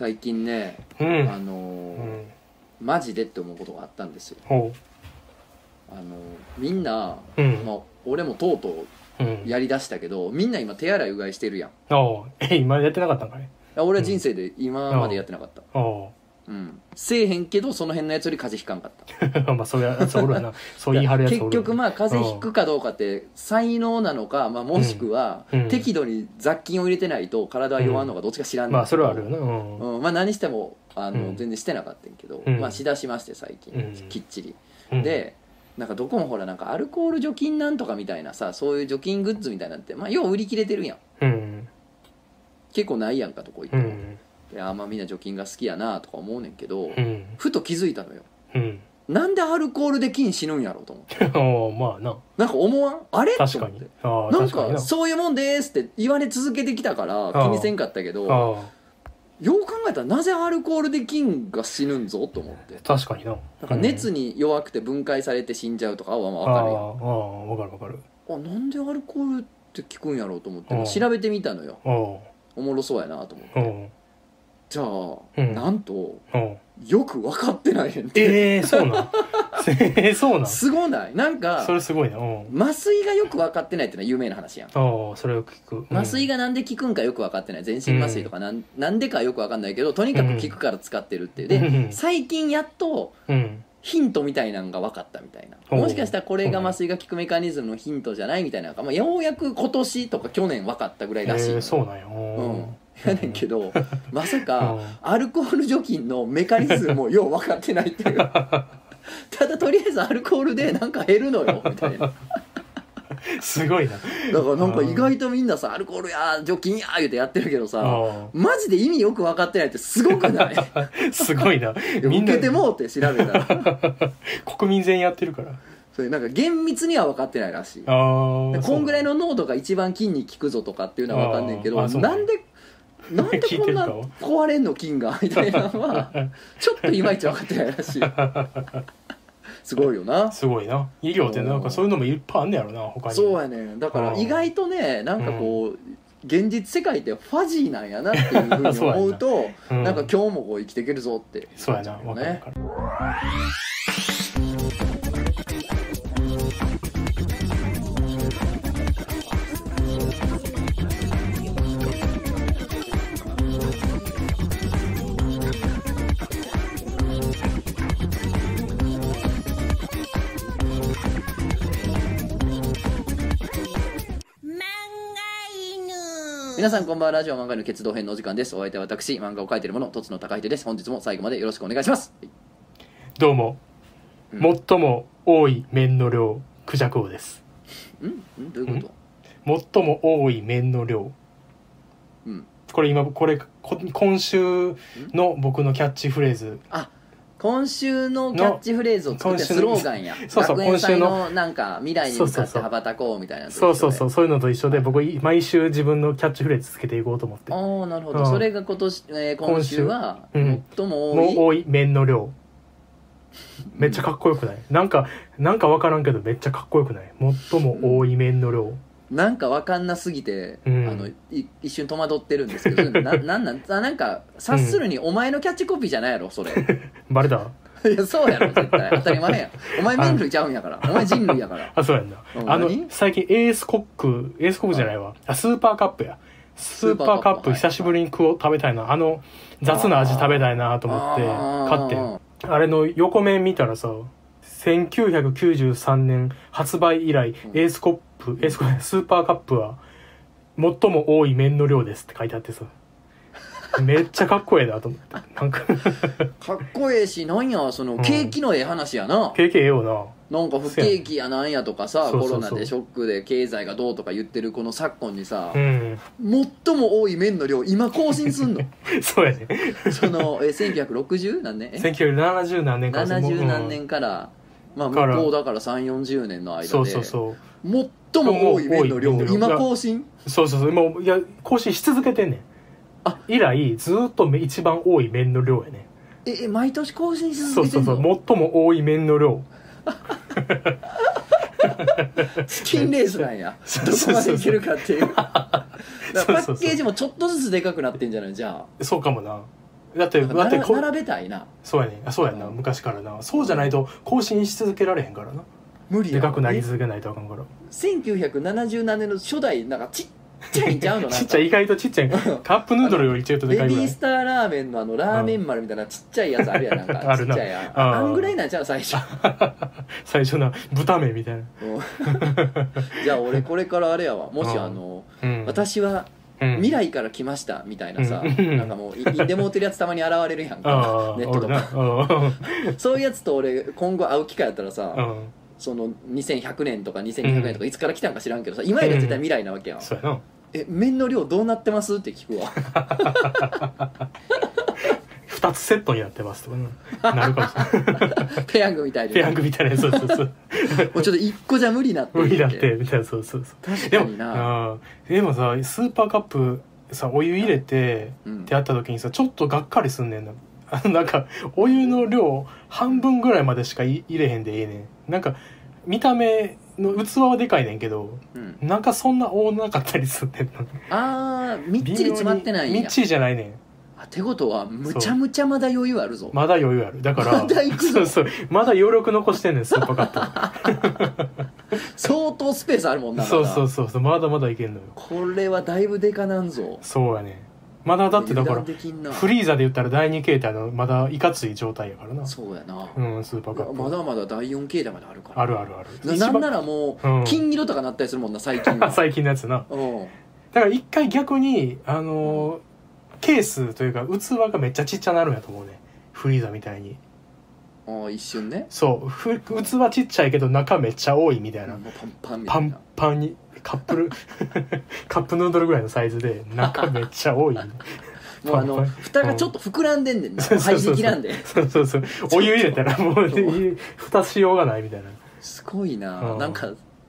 最近ね、うん。あのーうん。マジでって思うことがあったんですよ。ほあのーみんな、ううん。まあ、俺もとうとうん。うやりだしたけどみんな今手洗いうがいしてるやん。いああ。え今やってなかったんかねや俺は人生で今までやってなかった。あうんせえへんけどその辺のやつより風邪ひかんかった。あ まあそうやつおるわな。そう言い張るやつおる。結局まあ風邪ひくかどうかって才能なのか、まあ、もしくはうん。適度に雑菌を入れてないと体は弱んのかどっちか知らんねんまあそれはあるよな。うん。うん。まあ何してもあの、うん。全然してなかったんやけど、うん。まあしだしまして最近、うん。きっちり、うん。でなんかどこもほらなんかアルコール除菌なんとかみたいなさそういう除菌グッズみたいなんてまあよう売り切れてるやん。うん。結構ないやんかとこ行っても、うんいやまあみんな除菌が好きやなとか思うねんけど、うん。ふと気づいたのよ。うん。なんでアルコールで菌死ぬんやろうと思って。ああまあな。なんか思わん？あれ？確かに。って。ああなん確かにな。かそういうもんですって言われ続けてきたから気にせんかったけどよう考えたらなぜアルコールで菌が死ぬんぞと思って。確かにな。なんか熱に弱くて分解されて死んじゃうとかはまあ分かるやん。ああかる分かる。あなんでアルコールって効くんやろうと思って。うん。調べてみたのよ。おもろそうやなと思って。うんじゃあ、うん。なんとう。んよく分かってないねんって。ええそうなん？ええそうなん？すごない？なんかそれすごいな。う。ん麻酔がよく分かってないってのは有名な話やん。ああそれを聞く。うん。麻酔がなんで効くんかよく分かってない？全身麻酔とかなん,、なんでかよく分かんないけどとにかく効くから使ってるっていう。うん。で最近やっとうん。ヒントみたいなのが分かったみたいな。もしかしたらこれが麻酔が効くメカニズムのヒントじゃないみたいなのが、まあ、よう。やく今年とか去年分かったぐらいらしいええそうなんやううんやねんけどまさうかん。アルコール除菌のメカニズムもよう分かってないっていう。ただとりあえずアルコールでなんか減るのよみたいな。だかすごいな。らなんか意外とみんなさアルコールや除菌や言うてやってるけどさあマジで意味よく分かってないってすごくない？あ すごいな。みんな受けてもうって調べたら。国民全員やってるから。それなんか厳密には分かってないらしい。こんぐらいの濃度が一番菌に効くぞとかっていうのは分かんねんけどなんでなんでこんな壊れんの菌がみたいなのは ちょっといまいち分かってないらしい。すごいよな。すごいな。医療ってなんかそういうのもいっぱいあんねやろな他に。そうやね。だから意外とねなんかこう、現実世界ってファジーなんやなっていうふうに思うと うん。なんか今日もこう生きていけるぞって。そうやな。分かる分かる皆さんこんばんは。ラジオ漫画の決動編のお時間です。お相手は私漫画を描いている者とつの高秀です。本日も最後までよろしくお願いします。どうも、うん。最も多い面の量クジャク王です。ん？ん？どういうこと？最も多い面の量。うん。これ今これこ今週の僕のキャッチフレーズ。あ今週のキャッチフレーズを作ってスローガンや。そうそう今の。なんか未来に向かって羽ばたこうみたいなそうそうそううそういうのと一緒で僕い。毎週自分のキャッチフレーズつけていこうと思って。ああなるほど、うん。それが今年、えー今週はうん。最も多い、多い面の量。めっちゃかっこよくない？なんかなんか分からんけどめっちゃかっこよくない？最も多い面の量なんかわかんなすぎて、うん。あのい一瞬戸惑ってるんですけど ななんなんあなんか察するにお前のキャッチコピーじゃないやろそれ。バレた？いやそうやろ絶対。当たり前や。お前麺類ちゃうんやから。お前人類やから。あそうやんな。うんあの何？最近エースコックエースコックじゃないわ。あ。スーパーカップや。スーパーカップ。はい久しぶりに食おう食べたいな。あの雑な味食べたいなと思って買ってん。あれの横面見たらさ1993年発売以来、うん。エースコックエースコック スーパーカップは最も多い麺の量ですって書いてあってさ。めっちゃかっこええなと思って。なんか。かっこええしなんやそのうん。景気のええ話やな、経験ええよな。なんか不景気やなんやとかさそうそうそう。コロナでショックで経済がどうとか言ってるこの昨今にさ、うん。最も多い麺の量今更新すんの？そうやね。そのえ1960何年？え？1970何年か70何うん。年から、まあ向こうだから3 4 0年の間でそうそうそう。最も多い麺の量麺の量。今更新？そうそうそう。もういや更新し続けてんねんあ以来ずーっとめ一番多い麺の量やねええ毎年更新しそうそう続けてんのそう最も多い麺の量チキンレースなんやどこまでいけるかっていうだからパッケージもちょっとずつでかくなってんじゃないじゃあそうかもなだってだってこ並並べたいな。そうやねあそうやんな。うん。昔からな。そうじゃないと更新し続けられへんからな。無理やでかくなりえ続けないとあかんから。1977年の初代なんかちっちゃいんちゃうの？なんか。ちっちゃい意外とちっちゃい。カップヌードルよりちょっとでベかいぐらいビースターラーメンのあのラーメン丸みたいなちっちゃいやつあるやん。なんか あるな。ちっちゃいやんあー。あんぐらいなんちゃう？最初。最初な。豚麺みたいな。う。んじゃあ俺これからあれやわ。もしうんあのうん。私はうん未来から来ましたみたいなさうん。なんかもういでもうてるやつたまに現れるやんあか。あネットとか。そういうやつと俺今後会う機会やったらさその2100年とか2200年とかいつから来たんか知らんけどさ今よりは絶対未来なわけやん。え麺の量どうなってます？って聞くわ 2つセットになってますとかななるかもしれない。ペヤングみたいでペヤングみたいなそうそうそう。もうちょっと1個じゃ無理なって無理だってみたいなそうそうそう。でも確かにな。でもさスーパーカップさお湯入れてうん。ってやった時にさちょっとがっかりすんねんな。なんかお湯の量半分ぐらいまでしかい入れへんでええねん。なんか見た目の器はでかいねんけどうん。なんかそんな多なかったりすんねんな。あーみっちり詰まってないみっちりじゃないねんあってことはむちゃむちゃまだ余裕あるぞ。まだ余裕ある。だからまだ行くぞそうそう。まだ余力残してんねんスーパーカッ 相当スペースあるもんなプそうそうそうそう。まだまだいけんのよ。これはだいぶでかなんぞ。そうやね。んまだだってだからフリーザで言ったら第2形態のまだいかつい状態やからな。そうやな、うんスーパーカップ。まだまだ第4形態まであるから。あるあるある。ななんならもう、うん。金色とかなったりするもんな最近は。最近のやつな。うん。だから一回逆にあのーケースというか器がめっちゃちっちゃなるんやと思うね。フリーザみたいに。ああ一瞬ね。そう。ふ器ちっちゃいけど中めっちゃ多いみたいな、もうパンパンみたパンパンにカップル カップヌードルぐらいのサイズで中めっちゃ多い。もうあのパンパン。蓋がちょっと膨らんでんねん。なそうそう排そう。気なんでそうそうそう。お湯入れたらもう そう蓋しようがないみたいな。すごいな、うん。なんか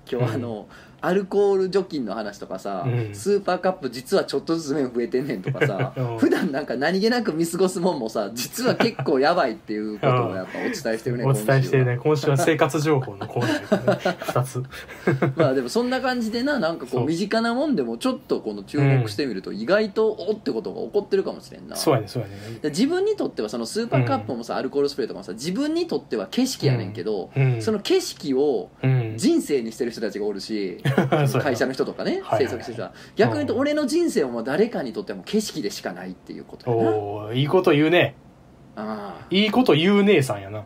今日あの、アルコール除菌の話とかさ、うん。スーパーカップ実はちょっとずつ麺増えてんねんとかさ、うん。普段なんか何気なく見過ごすもんもさ実は結構やばいっていうことをやっぱお伝えしてるねお伝えしてるね。今今週は生活情報のコーナーですね。2つ。週はまあでもそんな感じでななんかこそう。う身近なもんでもちょっとこの注目してみると意外とおってことが起こってるかもしれんな。そうやねそうやね。で自分にとってはそのスーパーカップもさ、アルコールスプレーとかもさ自分にとっては景色やねんけど、うん。その景色をうん。人生にしてる人たちがおるし、会社の人とかね、はいはいはい。制作してる人は。逆に言うと俺の人生はもう誰かにとってはもう景色でしかないっていうことやな。おーいいこと言うね。あいいこと言う姉さんやな。あ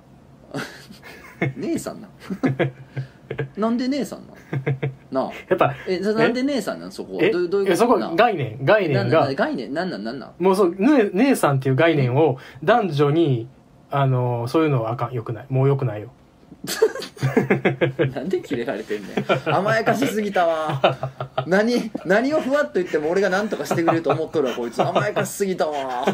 姉さんなん なんで姉さんなんなあ。やっぱえなんで姉さんなんそこは？え？どういうどういうえそこな概念概念が。なんなんなん概念？なんなんなんなん？もうそうね姉さんっていう概念を男女にあのそういうのはあかん。よくない。もうよくないよ なんでキレられてんねん。甘やかしすぎたわ。何何をふわっと言っても俺が何とかしてくれると思っとるわこいつ。甘やかしすぎたわ。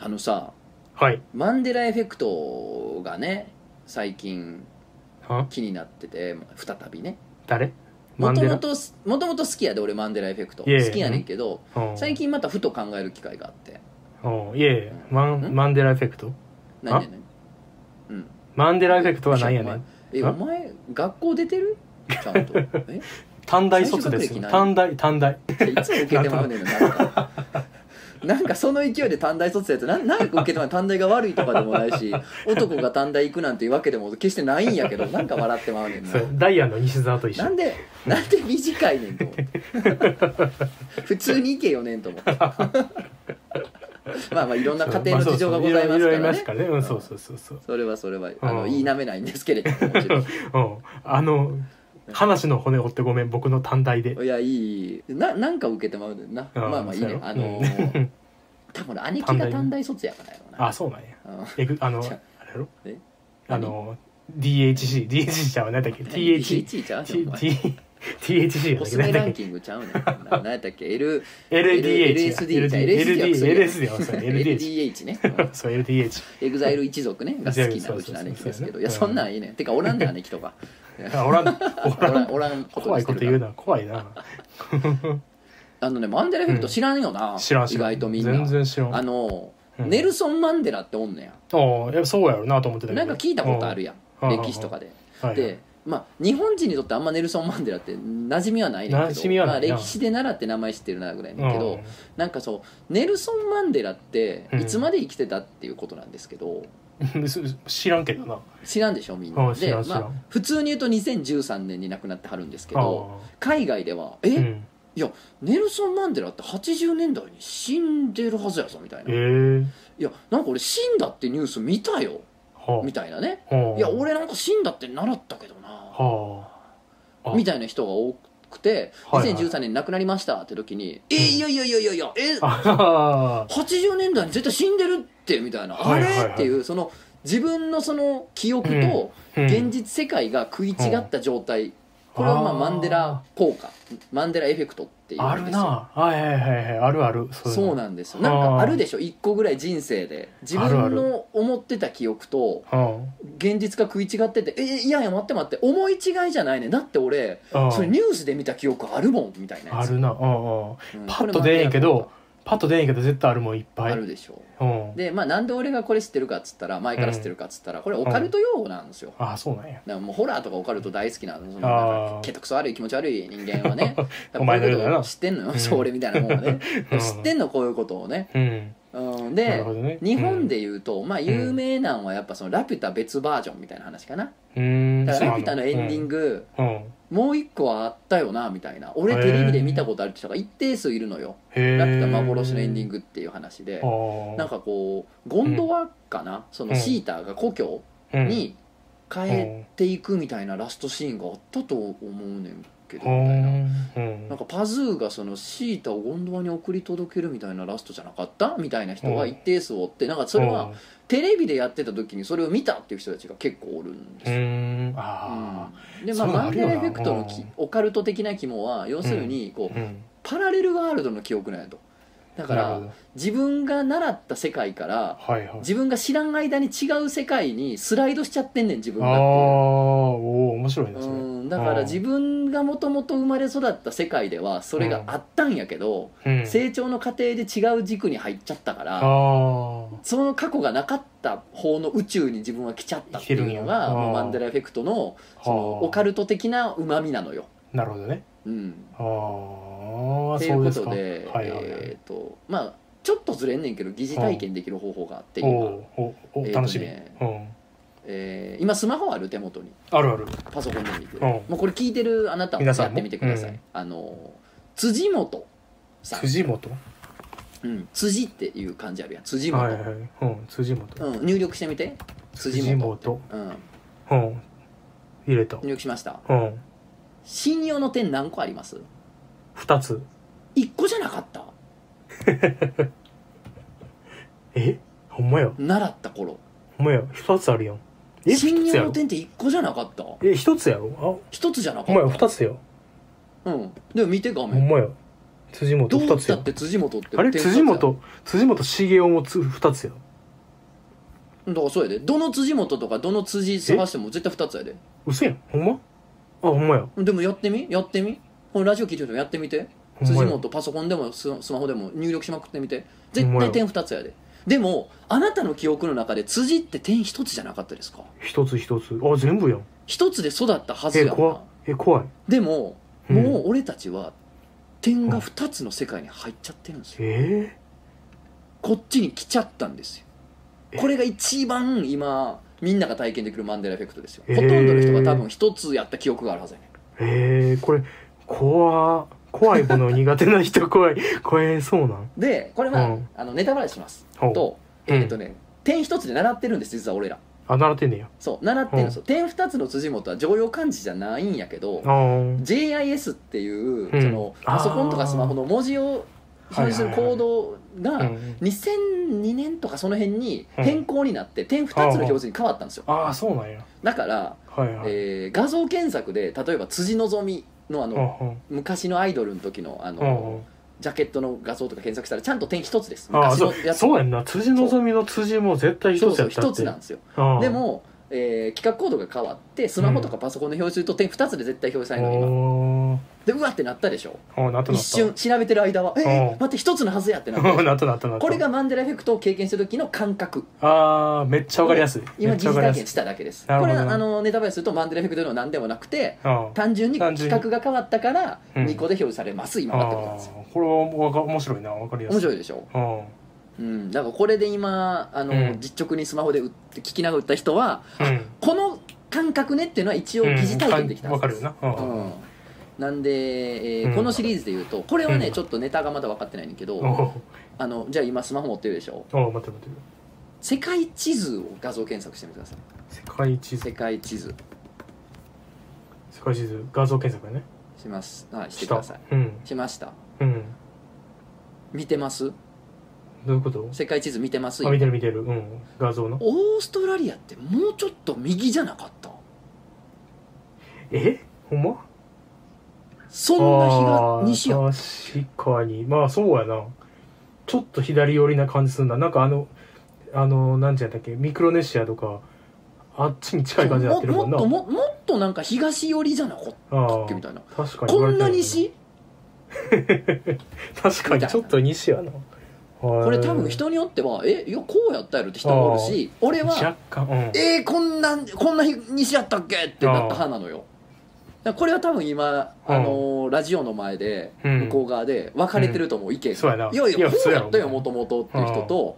あのさはい。マンデラエフェクトがね最近は？気になってて再びね。誰？もともともともと好きやで俺マンデラエフェクト。好きやねんけどうん。最近またふと考える機会があって。うん。いえいえ。マンん？マンデラエフェクト？何何？何うん。マンデラエフェクトは何やねん。あえお前学校出てる？ちゃんと。え？短大卒です短大短大。いつも受けてまうねんななんかその勢いで短大卒やつななんか受けてまう短大が悪いとかでもないし 男が短大行くなんていうわけでも決してないんやけどなんか笑ってまうねんな。そう。ダイヤの西澤と一緒。なんでなんで短いねんと。思って普通に行けよねんと思って。まあまあいろんな家庭の事情がございますからね。ますからね。うん。そうそうそうそう。それはそれはあのうん。言いなめないんですけれどももちろん。うん。あの話の骨折ってごめん僕の短大で。いやいいななんか受けてまうねんな。うんまあまあいいね。あのうん。ー 多分俺兄貴が短大卒やからやろうな。あそうなんや。うん。えぐあのあ。れやろ？え？あの DHC DHC ちゃうわ。何だっけ？TH THC やコスったっけ何だっけ？メランキングちゃうね。んな何やったっけ L LDH LSD じゃ LSD は。LSD は そう LDH ねうんそう LDH エグザイル一族ねが好きなそうちの姉貴ですけど。いやそんなんいいね。んてかおらんねん姉貴とか。あおらん。おらんおらん怖いこと言うな怖いな。あのねマンデラエフェクト知らんよな知らん意外とみんな。全然知らん。あのうん。ネルソン・マンデラっておんねや。ああそうやろうなと思ってたけど。なんか聞いたことあるやん。うん。歴史とかで。はでまあ日本人にとってあんまネルソン・マンデラって馴染みはないねんけ馴どまあ、歴史で習って名前知ってるなぐらいねんけど、うん。なんかそうネルソン・マンデラってうん。いつまで生きてたっていうことなんですけど、知らんけどな。知らんでしょみんあなでまあ普通に言うと2013年に亡くなってはるんですけどあ海外では「え、あうん。いやネルソン・マンデラって80年代に死んでるはずやぞ」みたいな「いえ。えやなんか俺死んだってニュース見たよ」はあみたいなね。はあ。いや俺なんか死んだって習ったけどな。みたいな人が多くてはいはい。2013年に亡くなりましたって時に「えいやいやいやいやいやえあ80年代に絶対死んでるって」みたいな「あれ?」っていうその自分のその記憶とうん。現実世界が食い違った状態。これはまあマンデラ効果。マンデラエフェクトっていあるうんですよ。な。はいはいはいはい。あるある。そそううなんですよ。なんかあるでしょ？一個ぐらい人生で。自あるある。分の思ってた記憶とうん。現実が食い違ってて「えいやいや待って待って。思い違いじゃないね。だって俺うん。それニュースで見た記憶あるもん」みたいなやつ。あるな。うんうん。うん。パッと出えへんけどパッと出えへんけど絶対あるもんいっぱい。あるでしょう。ん。でまあなんで俺がこれ知ってるかっつったら前から知ってるかっつったらこれオカルト用語なんですよ。ああそうなんや。だからもうホラーとかオカルト大好きなのそのなんかけたくそ悪い気持ち悪い人間はね。お前のよう知ってんのよ、うん。そう俺みたいなもんはね。うん。知ってんのこういうことをね、うん。うん、なでね。日本で言うと、まあ有名なんはやっぱそのラピュタ別バージョンみたいな話かな。うん。だからラピュタのエンディンググ、うんもう一個はあったよなみたいな。俺テレビで見たことある人が一定数いるのよ。ラピュタ幻のエンディングっていう話で。あなんかこうゴンドワかな、そのシーターが故郷あに帰っていくみたいなラストシーンがあったと思うねんけどみたいな。うんなんかパズーがそのシータをゴンドワに送り届けるみたいなラストじゃなかったみたいな人が一定数おってなんかそれはテレビでやってた時にそれを見たっていう人たちが結構おるんですうよ。ん。あうん。でまあマンデエフェクトのきうん。オカルト的な肝は要するにこうパラレルワールドの記憶なんやとだから自分が習った世界からはいはい。自分が知らん間に違う世界にスライドしちゃってんねん自分ああがって。いうおお面白いねそれ。うんだから自分がもともと生まれ育った世界ではそれがあったんやけど、うん。成長の過程で違う軸に入っちゃったから、あその過去がなかった方の宇宙に自分は来ちゃったっていうのがやもうマンデラエフェクトのそのはあ。オカルト的なうまみなのよ。あなるほどねうん、ああっていうこそうですか。とで、はいはいはい。えっ、とまあちょっとずれんねんけど疑似体験できる方法があって今、おおおえーとね楽しみ。うん。えー今スマホある手元に。あるある。パソコンで見て。もうこれ聞いてるあなたも？やってみてください、うん。あの辻元さん。辻元？うん、辻っていう漢字あるやん。辻元、はいはい。うん辻元。うん、入力してみて。辻辻元元。うん、うん。入れた。入力しました。うん信用の点何個あります？二つ。1個じゃなかった。え？ほんまや。習った頃。ほんまや。二つあるやん。信用の点って1個じゃなかった。え？一つやろ？1つじゃなあほんまかったや。二つや。うん。でも見て画ほん面まや。辻元どう二つや。だって辻元ってあれ？辻元辻元茂雄もつ二つや。だからそうやで。どの辻元とかどの辻探しても絶対2つやで。嘘やん。ほんま？あほんまや。でもやってみ？やってみ？このラジオ聞いてる人やってみて。辻元パソコンでもススマホでも入力しまくってみて。絶対点2つやで。でもあなたの記憶の中で辻って点1つじゃなかったですか？一つ一つ。あ全部やん。1つで育ったはずやんえ怖え怖い。でもうん。もう俺たちは点が2つの世界に入っちゃってるんですよ。えこっちに来ちゃったんですよ。え？これが一番今みんなが体験できるマンデラエフェクトですよ、えーほとんどの人が多分1つやった記憶があるはずやねー、えー、これ怖怖いもの苦手な人怖い怖いそうなん？でこれは、うん。あのネタバレします。とえっ、とね、点1つで習ってるんです実は俺ら。あ習ってんねや。そう習ってるんですよ、点2つの辻元は常用漢字じゃないんやけど JIS っていう、うん。そのパソコンとかスマホの文字を表示するコードがうん2002年とかその辺に変更になって点2つの表示に変わったんですよ。ああ。そうなんや。だから、はいはい、えー画像検索で例えば辻希美のあの昔のアイドルの時のあのんジャケットの画像とか検索したらちゃんと点1つです。昔のやつ。そうやんな。辻希美の辻も絶対そうそう一つやったって。1つなんですよ。でも、えー、企画コードが変わってスマホとかパソコンで表示と点2つで絶対表示されるの今でうわってなったでしょ？あなったなった。一瞬調べてる間は「えーうん待って一つのはずや」ってなった。でしょなったなったなった。これがマンデラエフェクトを経験した時の感覚。あーめっちゃわかりやすい。今疑似ゃわかりやすい。体験しただけです。これあのネタバレするとマンデラエフェクトでの何でもなくてあ単純に企画が変わったからうん2個で表示されます今はってことなんですこれはわか面白いなわかりやすい。面白いでしょ？うん。うん。だからこれで今あの、うん。実直にスマホで打って聞きながら打った人はうん。この感覚ねっていうのは一応疑似体験できたわかるはずですよな。うん。うんなんで、えーうん。このシリーズでいうとこれはね、うん。ちょっとネタがまだ分かってないんだけど、おあのじゃあ今スマホ持ってるでしょ？お待って待って。世界地図を画像検索してみてください。世界地図。世界地図。世界地図。画像検索やね。します。はいしてください。うん。しました？うん。見てます？どういうこと？世界地図見てます？あ見てる見てる。うん。画像の。オーストラリアってもうちょっと右じゃなかった？え？ほんま？そんなあー東西や。確かに。まあそうやな。ちょっと左寄りな感じするんだなんかあのあのなんていうんだっけ？ミクロネシアとかあっちに近い感じになってるもんな。ももっとももっとなんか東寄りじゃなかったあっけみたいな。あ確かに。こんな西？確かにちょっと西やな。ここれ多分人によってはえいやこうやったやろって人もおるし俺は若干。うん。えー、こんなこんな西やったっけ？ってなった派なのよこれは多分今、あのーラジオの前でうん。向こう側で分かれてると思う、意見が。そうやな。いやいいやこうやったよもともとっていう人と。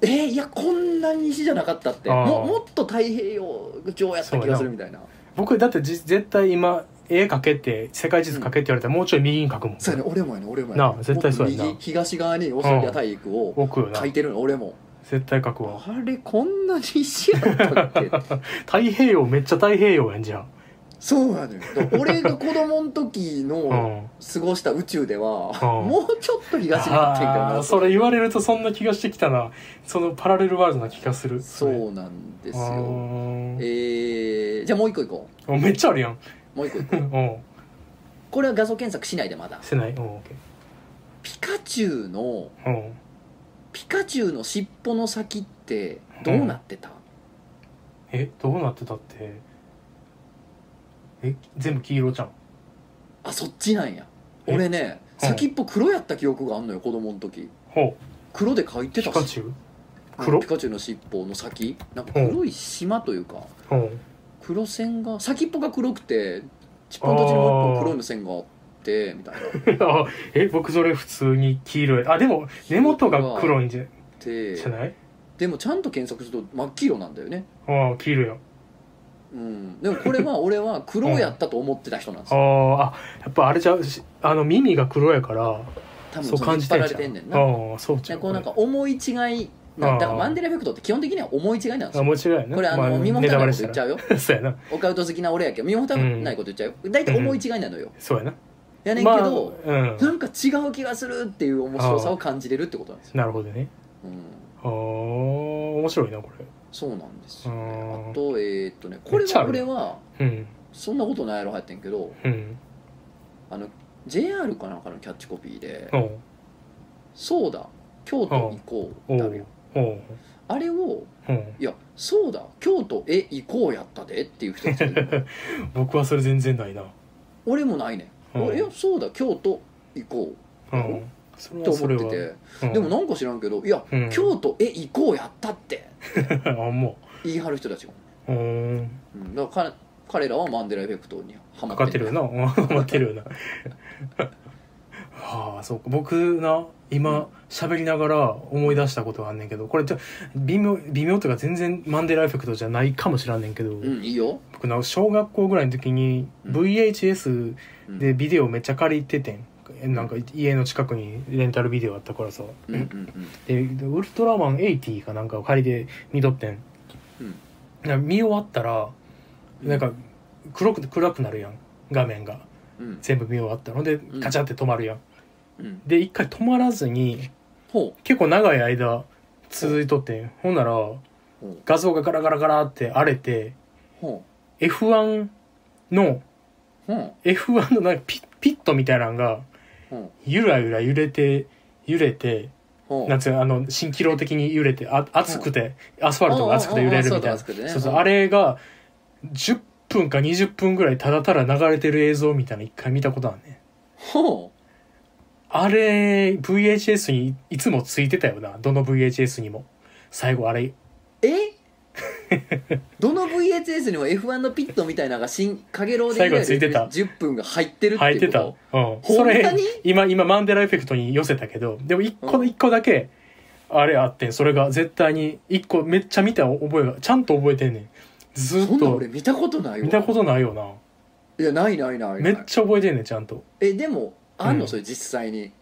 えー、いやこんな西じゃなかったって。ももっと太平洋上やった気がするみたいな。僕だってじ絶対今絵描けって世界地図描けって言われたらもうちょい右に描くもん。そうやね俺もやね俺もやね。なあ絶対そうやな。右東側にオーストラリア大陸を僕よな。書いてるの俺も。絶対描くわ。あれこんな西やったっけ？太平洋めっちゃ太平洋やんじゃそうやねんだから俺が子供の時のん、過ごした宇宙では、うん。もうちょっと東になってんけどな。それ言われるとそんな気がしてきたな。そのパラレルワールドな気がする。そうなんですあよーえー、じゃあもう一個いこあめっちゃあるやん。うもう一個いこう。うん。これは画像検索しないでまだ。してない。ピカチュウのピカチュウの尻尾の先ってどうなってた、えどうなってたって？え全部黄色じゃん。あそっちなんや。え？俺ねうん。先っぽ黒やった記憶があんのよ子供の時。ほ黒で書いうてたし。ピカチュウ？黒？ピカチュウの尻尾の先。なんか黒い島というか。う。ん黒線が先っぽが黒くて尻尾の途中にもう一本黒いの線があってみたいな。あ え僕それ普通に黄色い。あでも根元が黒いんじゃでじゃない？でもちゃんと検索すると真っ黄色なんだよね。ああ黄色やうん。でもこれは俺は黒やったと思ってた人なんですあよーあやっぱあれじゃあの耳が黒やからそう多分その引っ張ら感じてんじゃれてんねんな。ああそうちゃこうなんか思い違いなだからマンデラエフェクトって基本的には思い違いなんですよ。あもちろんやね。これあの、ま身も蓋ないこと言っちゃうよ。そうやな。オカウト好きな俺やけど身も蓋ないこと言っちゃうよ。大体思い違いなのよ、そうやな。やねんけど、まあうん。なんか違う気がするっていう面白さを感じれるってことなんですよ、なるほどね。うん、ああ面白いなこそうなんですよ、うんあとえーっとねこれはめっちゃある俺はれうん。そんなことないやろ入ってんけどうん。あの JR かなんかのキャッチコピーでおう「そうだ京都行こう」おってあるよあれをおう「いやそうだ京都へ行こうやったで」っていう人 僕はそれ全然ないな。俺もないねん、いやそうだ京都行こう思ってて。うん。でもなんか知らんけど「いや、うん。京都へ行こうやったって。あも」言い張る人たちが、ううん。うん、だから彼彼らはマンデラエフェクトにハマってる。るよな。ハマってるよな。はあそうか。僕な今喋りながら思い出したことがあんねんけどこれちょ微妙微妙というか全然マンデラエフェクトじゃないかもしらんねんけど、うんいいよ、僕な小学校ぐらいの時にうん。VHS うん、でビデオめっちゃ借りててんなんか家の近くにレンタルビデオあったからさ、うんうんででウルトラマン80かなんかを借りて見とってん、うん。な見終わったらうん。なんか黒く暗くなるやん。画面が。うん。全部見終わったの。でん。ガチャって止まるやん、うん。で一回止まらずにほ結構長い間続いとってん。ほんなら画像がガラガラガラって荒れてほ F1 のう。ほう F1 のなんかピッピットみたいなのがほゆらゆら揺れて揺れてなんつうのあの蜃気楼的に揺れてあ熱くてアスファルトが熱くて揺れるみたいな。そうだ熱くてね。そうそう。うんあれが10分か20分ぐらいただただ流れてる映像みたいなの一回見たことあるねほあれ VHS にいつもついてたよな。どの VHS にも。最後あれ。うえ？どの VHS にも F1 のピットみたいなのが新かげろうで最後ついてた。10分が入ってるって入ってた。いうん。ほそれ今今マンデラエフェクトに寄せたけどでも一個うん。一個だけあれあってんそれが絶対に一個めっちゃ見た覚えがちゃんと覚えてんねん。ずと。そんなんっと俺見たことないわ。見たことないよな。いやないないない。めっちゃ覚えてんねんちゃんと。えでもあんの、うん。それ実際に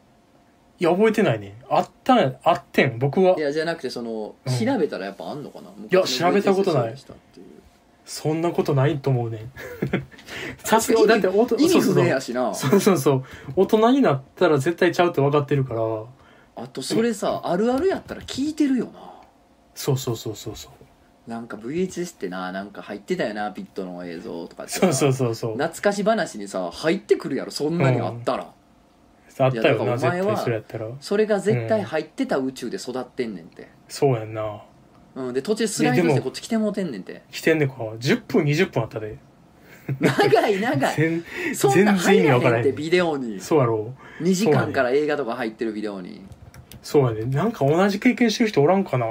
いや覚えてないね。あったんあってん。僕は。いやじゃなくてそのうん。調べたらやっぱあんのかな、いや調べたことない。そうでしたっていうそんなことないと思うね。ん さすがだっておと意味不そうそうそう。明やしな。そうそうそう。大人になったら絶対ちゃうって分かってるから。あとそれさあるあるやったら聞いてるよな。そうそうそうそうそう。なんか VHS ってななんか入ってたよなピットの映像とかってさ。そうそうそうそう。懐かし話にさ入ってくるやろそんなにあったら、あったよな絶からお前は対それやったら。それが絶対入ってた宇宙で育ってんねんて、そうやんな。うん、で途中スライドしてこっち来てもうてんねんて。来てんねんか。10分20分あったで。長い長い。全そんな全然入ら意味わからへん。へんってビデオに。そうやろ。2時間から映画とか入ってるビデオに。そうやね。なんか同じ経験してる人おらんかな。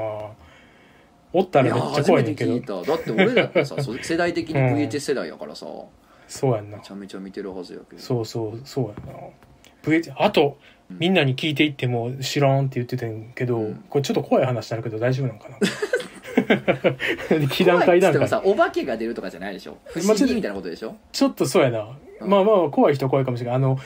おったいやらめっちゃ初めて怖いねんけど。聞いた。だって俺だってさそ世代的に VHS 世代やからさ。めそうやんな。ちゃめちゃ見てるはずやけど。そうそうそうやな。VH あとうん。みんなに聞いていっても知らんって言ってたんけど、うん。これちょっと怖い話になるけど大丈夫なんかな？気段階段階さお化けが出るとかじゃないでしょ？不思議みたいなことでしょ、ちょっとそうやな、うん。まあまあ怖い人は怖いかもしれないあのうん。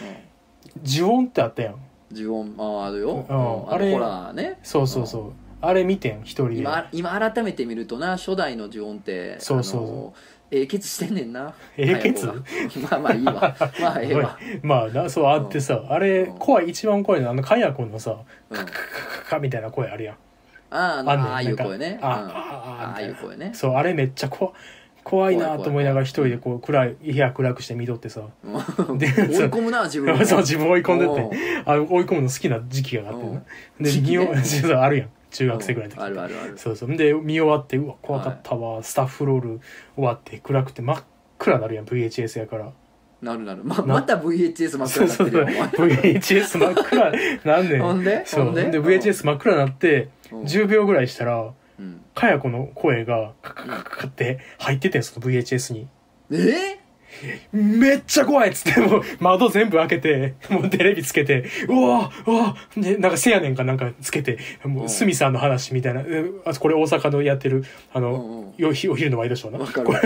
呪音ってあったやん。呪音ああるよ、うん。あれあのホラーね。そうそうそう、あれ見てん一人で。今今改めて見るとな初代の呪音ってそうそうそう。あのええケツしてんねんな。ええケツ？早い方がまあまあいいわ。まあええわ、まあなそうあってさ、あれうん怖い一番怖いのはあのカヤコンのさうん、あカカカみたいな声あるやんああんねんああいう声ねあうんああああいう声ねそうあれめっちゃ怖怖いなと思いながら一人でこう暗い部屋暗くして見とってさう追い込むな自分をそう自分追い込んでってあ追い込むの好きな時期があってうんなで時期ねあるやん中学生ぐらいの時。あるあるある。そうそう。で見終わってうわ怖かったわ、スタッフロール終わって暗くて真っ暗なるやん VHS やから。なるなる。まなまた VHS 真っそうそう。暗になってる VHS 真っ暗なんねん。ほんで？そう。ほんで？で VHS 真っ暗になってうん。10秒ぐらいしたらうん。かや子の声がカカカカカって入っててんその VHS に。えめっちゃ怖いっつってもう窓全部開けてもうテレビつけてうわうわでなんかせやねんかなんかつけてもううん鷲見さんの話みたいなえあこれ大阪のやってるあの、お昼のワイドショーなこれ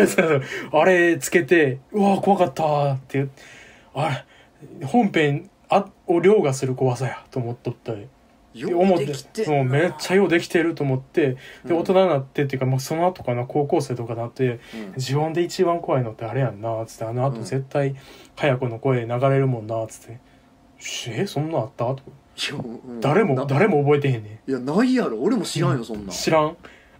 あれつけてうわ怖かったってあれ本編あを凌駕する怖さやと思っとったでよう思ってできて。んなもうめっちゃようできてると思ってでうん。大人になってっていうかもうその後かな高校生とかなってうん。自分で一番怖いのってあれやんなつってあの後うん。絶対早子の声流れるもんなつって「しえそんなんあった?」とか。誰もな誰も覚えてへんねいやないやろ。俺も知らんよそんなん。ん知らん。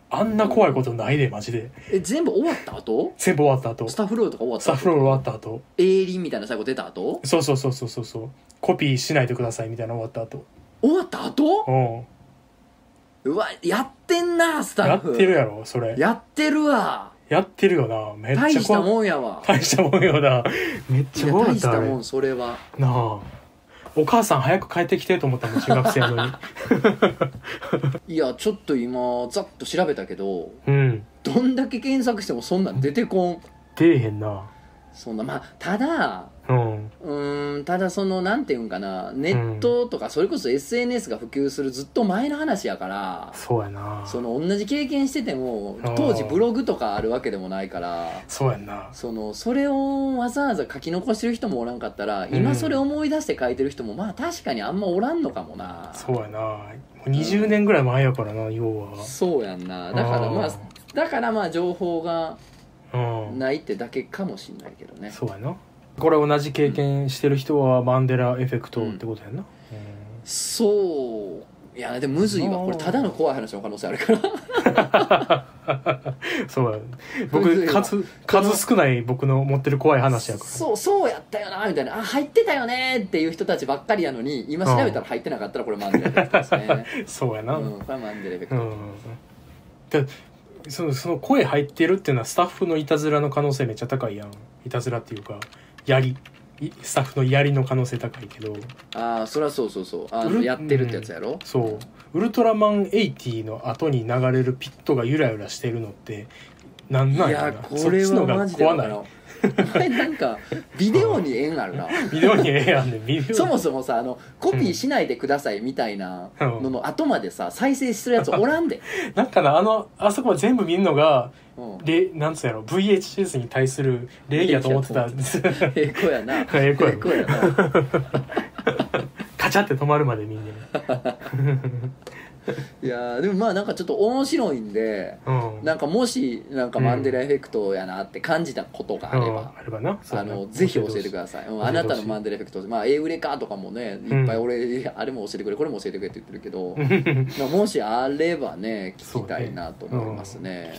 あんな怖いことないでマジで。え全部終わった後？全部終わった後。スタッフロールとか終わったスタッフロール終わった後。エイリンみたいな最後出た後？そうそうそうそうそうそう。コピーしないでくださいみたいなの終わった後終わった後？うん。うわやってんなスタやッフ。ってるやろそれ。やってるわ。やってるよな。めっ大したちゃ怖い。もんやわ。大したもんよな。めっいちゃや怖か大したたもんそれは。なあ。お母さん早く帰ってきてと思ったもん中学生やのに。いやちょっと今ざっと調べたけどうん。どんだけ検索してもそんなん出てこん。出えへんな。そんなまあただうん。ただそのなんていうんかなネットとかそれこそ SNS が普及するずっと前の話やからそうやな。その同じ経験してても当時ブログとかあるわけでもないからそうやんな。そのそれをわざわざ書き残してる人もおらんかったらうん。今それ思い出して書いてる人もまあ確かにあんまおらんのかもな。そうやな。もう20年ぐらい前やからな要は。そうやんな。だからまあだからまあ情報がうん。ないってだけかもしんないけどね。そうやなこれ同じ経験してる人はマンデラエフェクトってことやな、そう。いやでもむずいわ。これただの怖い話の可能性あるから。う んそうや。僕数数少ない僕の持ってる怖い話やから。そうそうやったよなみたいな。あ入ってたよねっていう人たちばっかりやのに今調べたら入ってなかったらこれマンデレエフェクトですね。そうやな、うんこれはマンデレエフェクうト、ん。でそのその声入ってるっていうのはスタッフのいたずらの可能性めっちゃ高いやん。いたずらっていうかやりいスタッフの槍の可能性高いけど。ああそりゃそうそうそう。あのやってるってやつやろ、そう。ウルトラマン80の後に流れるピットがゆらゆらしてるのってなんなんいやろな。やこれそっちのがはマジで怖ない？前なんかビデオに縁あるな。ビデオにええやんねビデオ。そもそもさあのコピーしないでくださいみたいなのの後までさ再生するやつおらんで、なんかなあのあそこは全部見るのがうん、でなんつうやろ VHS に対する礼儀やと思ってたんです。ええ子やな。ええ子やな。カチャって止まるまでみん いやーでもまあなんかちょっと面白いんでなうん。なんかもしなんかマンデラエフェクトやなって感じたことがあれば、うん。あればな。あのぜひ教えてください、うんあなたのマンデラエフェクトまあエウレカとかもねいっぱい俺、あれも教えてくれこれも教えてくれって言ってるけど、まあ、もしあればね聞きたいなと思いますね。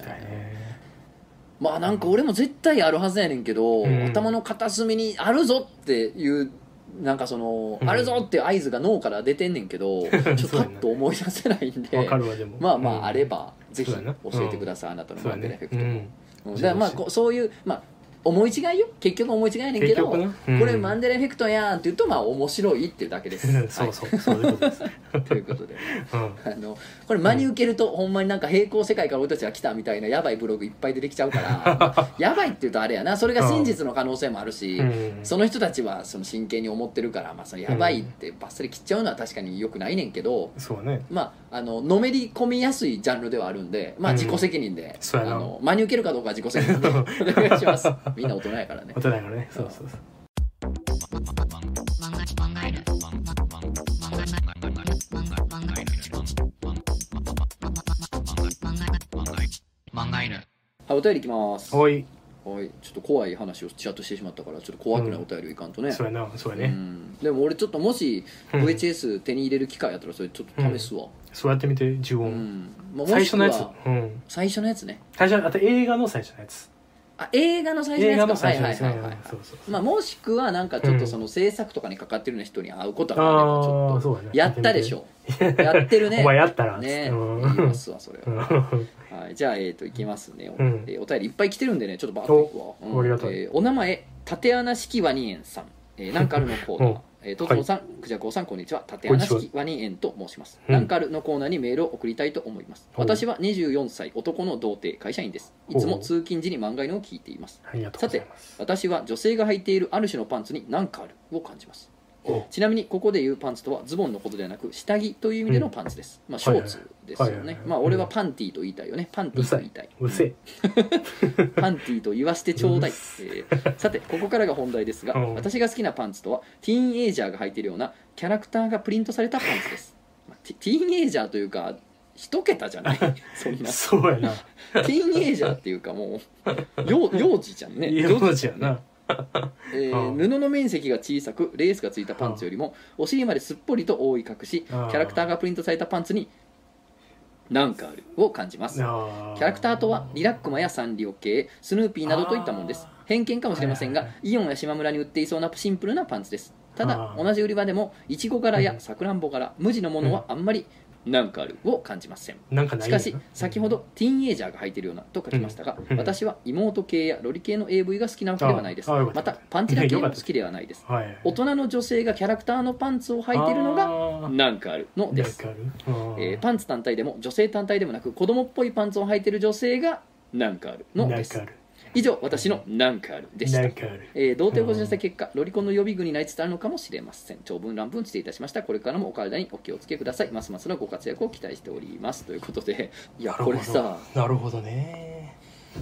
まあなんか俺も絶対あるはずやねんけど、うん。頭の片隅にあるぞっていうなんかその、うん。あるぞっていう合図が脳から出てんねんけど ちょっとパッと思い出せないんでまあまああればばぜひ教な。えてください、あなたのマンデラエフェクトも、ねうん。らまあこうそういうまあ思い違いよ。結局思い違いやねんけど、結局なうん。これマンデラエフェクトやんって言うとまあ面白いっていうだけです、うんそう。そうそういうことです。はい、ということで。うん。あのこれ真に受けると、ほんまになんか平行世界から俺たちが来たみたいなやばいブログいっぱい出てきちゃうから、まあやばいって言うとあれやな。それが真実の可能性もあるし、うん。その人たちはその真剣に思ってるから、まあ、そのやばいってバッサリ切っちゃうのは確かによくないねんけど、そうね。まあ、あののめり込みやすいジャンルではあるんで、まあ、うん。自己責任で、あの真に受けるかどうかは自己責任で お願いしますみんな大人やからね。大人やからね。そうそうそう。はいお便りいきますおいはいちょっと怖い話をちらっとしてしまったからちょっと怖くないお便りをいかんとね、そうやなそうやねうんでも俺ちょっともしうん VHS 手に入れる機会やったらそれちょっと試すわ、そうやってみて呪うん音まあ、もしく最初のやつはうん最初のやつね最初あと映画の最初のやつあ映画の最初の映画のやつ。かはい最初のやつはいはいはい、そうそうそう。まあ、もしくはなんかちょっとその制作とかにかかってるような人に会うことがあればちあょっと。あそうやね。やったでしょ。やってるね。お前やったらね。うん。言いますわそれうは、ん。はい、じゃあえっ、といきますね、うん。えーお便りいっぱい来てるんでねちょっとバーッといくわ、おありがたいえーお名前縦穴式ワニ園さん、えー、なんかあるのコーナー、うんえー、とつのさん、くじゃこうさんこんにちは。縦穴式ワニ園と申します、うんなんかあるのコーナーにメールを送りたいと思います。私は24歳男の童貞会社員です。いつも通勤時に漫画犬を聞いています。ありがとうございます。私は女性が履いているある種のパンツに何かあるを感じます。おちなみにここで言うパンツとはズボンのことではなく下着という意味でのパンツです、まあショーツですよはいはいはいねまあ俺はパンティーと言いたいよね。パンティーと言いたい。パンティーと言わせてちょうだい、え。ーさてここからが本題ですがうん。私が好きなパンツとはティーンエイジャーが履いているようなキャラクターがプリントされたパンツです、まあティーンエイジャーというか一桁じゃない。そんな。そうやな。ティーンエイジャーっていうかもう幼幼児じゃんね。幼児やなえーうん。布の面積が小さくレースがついたパンツよりもお尻まですっぽりと覆い隠しキャラクターがプリントされたパンツに何かあるを感じます。キキャラクターとはリラックマやサンリオ系スヌーピーなどといったものです。偏見かもしれませんがはいイオンや島村に売っていそうなシンプルなパンツです。ただ同じ売り場でもいちご柄やうん。さくらんぼ柄無地のものはあんまり何かあるを感じません。なんかないしかし先ほどティーンエイジャーが履いているようなと書きましたが、うん。私は妹系やロリ系の AV が好きなわけではないです。またパンチラ系も好きではないです。はい。大人の女性がキャラクターのパンツを履いているのががなんかあるのです、えーパンツ単体でも女性単体でもなく子供っぽいパンツを履いている女性がなんかあるのです以上私のなんかあるでした。なんかある。えー、童貞をこじらせた結果ロリコンの予備軍になりつつあるのかもしれません。長文乱文失礼いたしました。これからもお体にお気をつけください。ますますのご活躍を期待しております。ということでいやこれさなるほどね。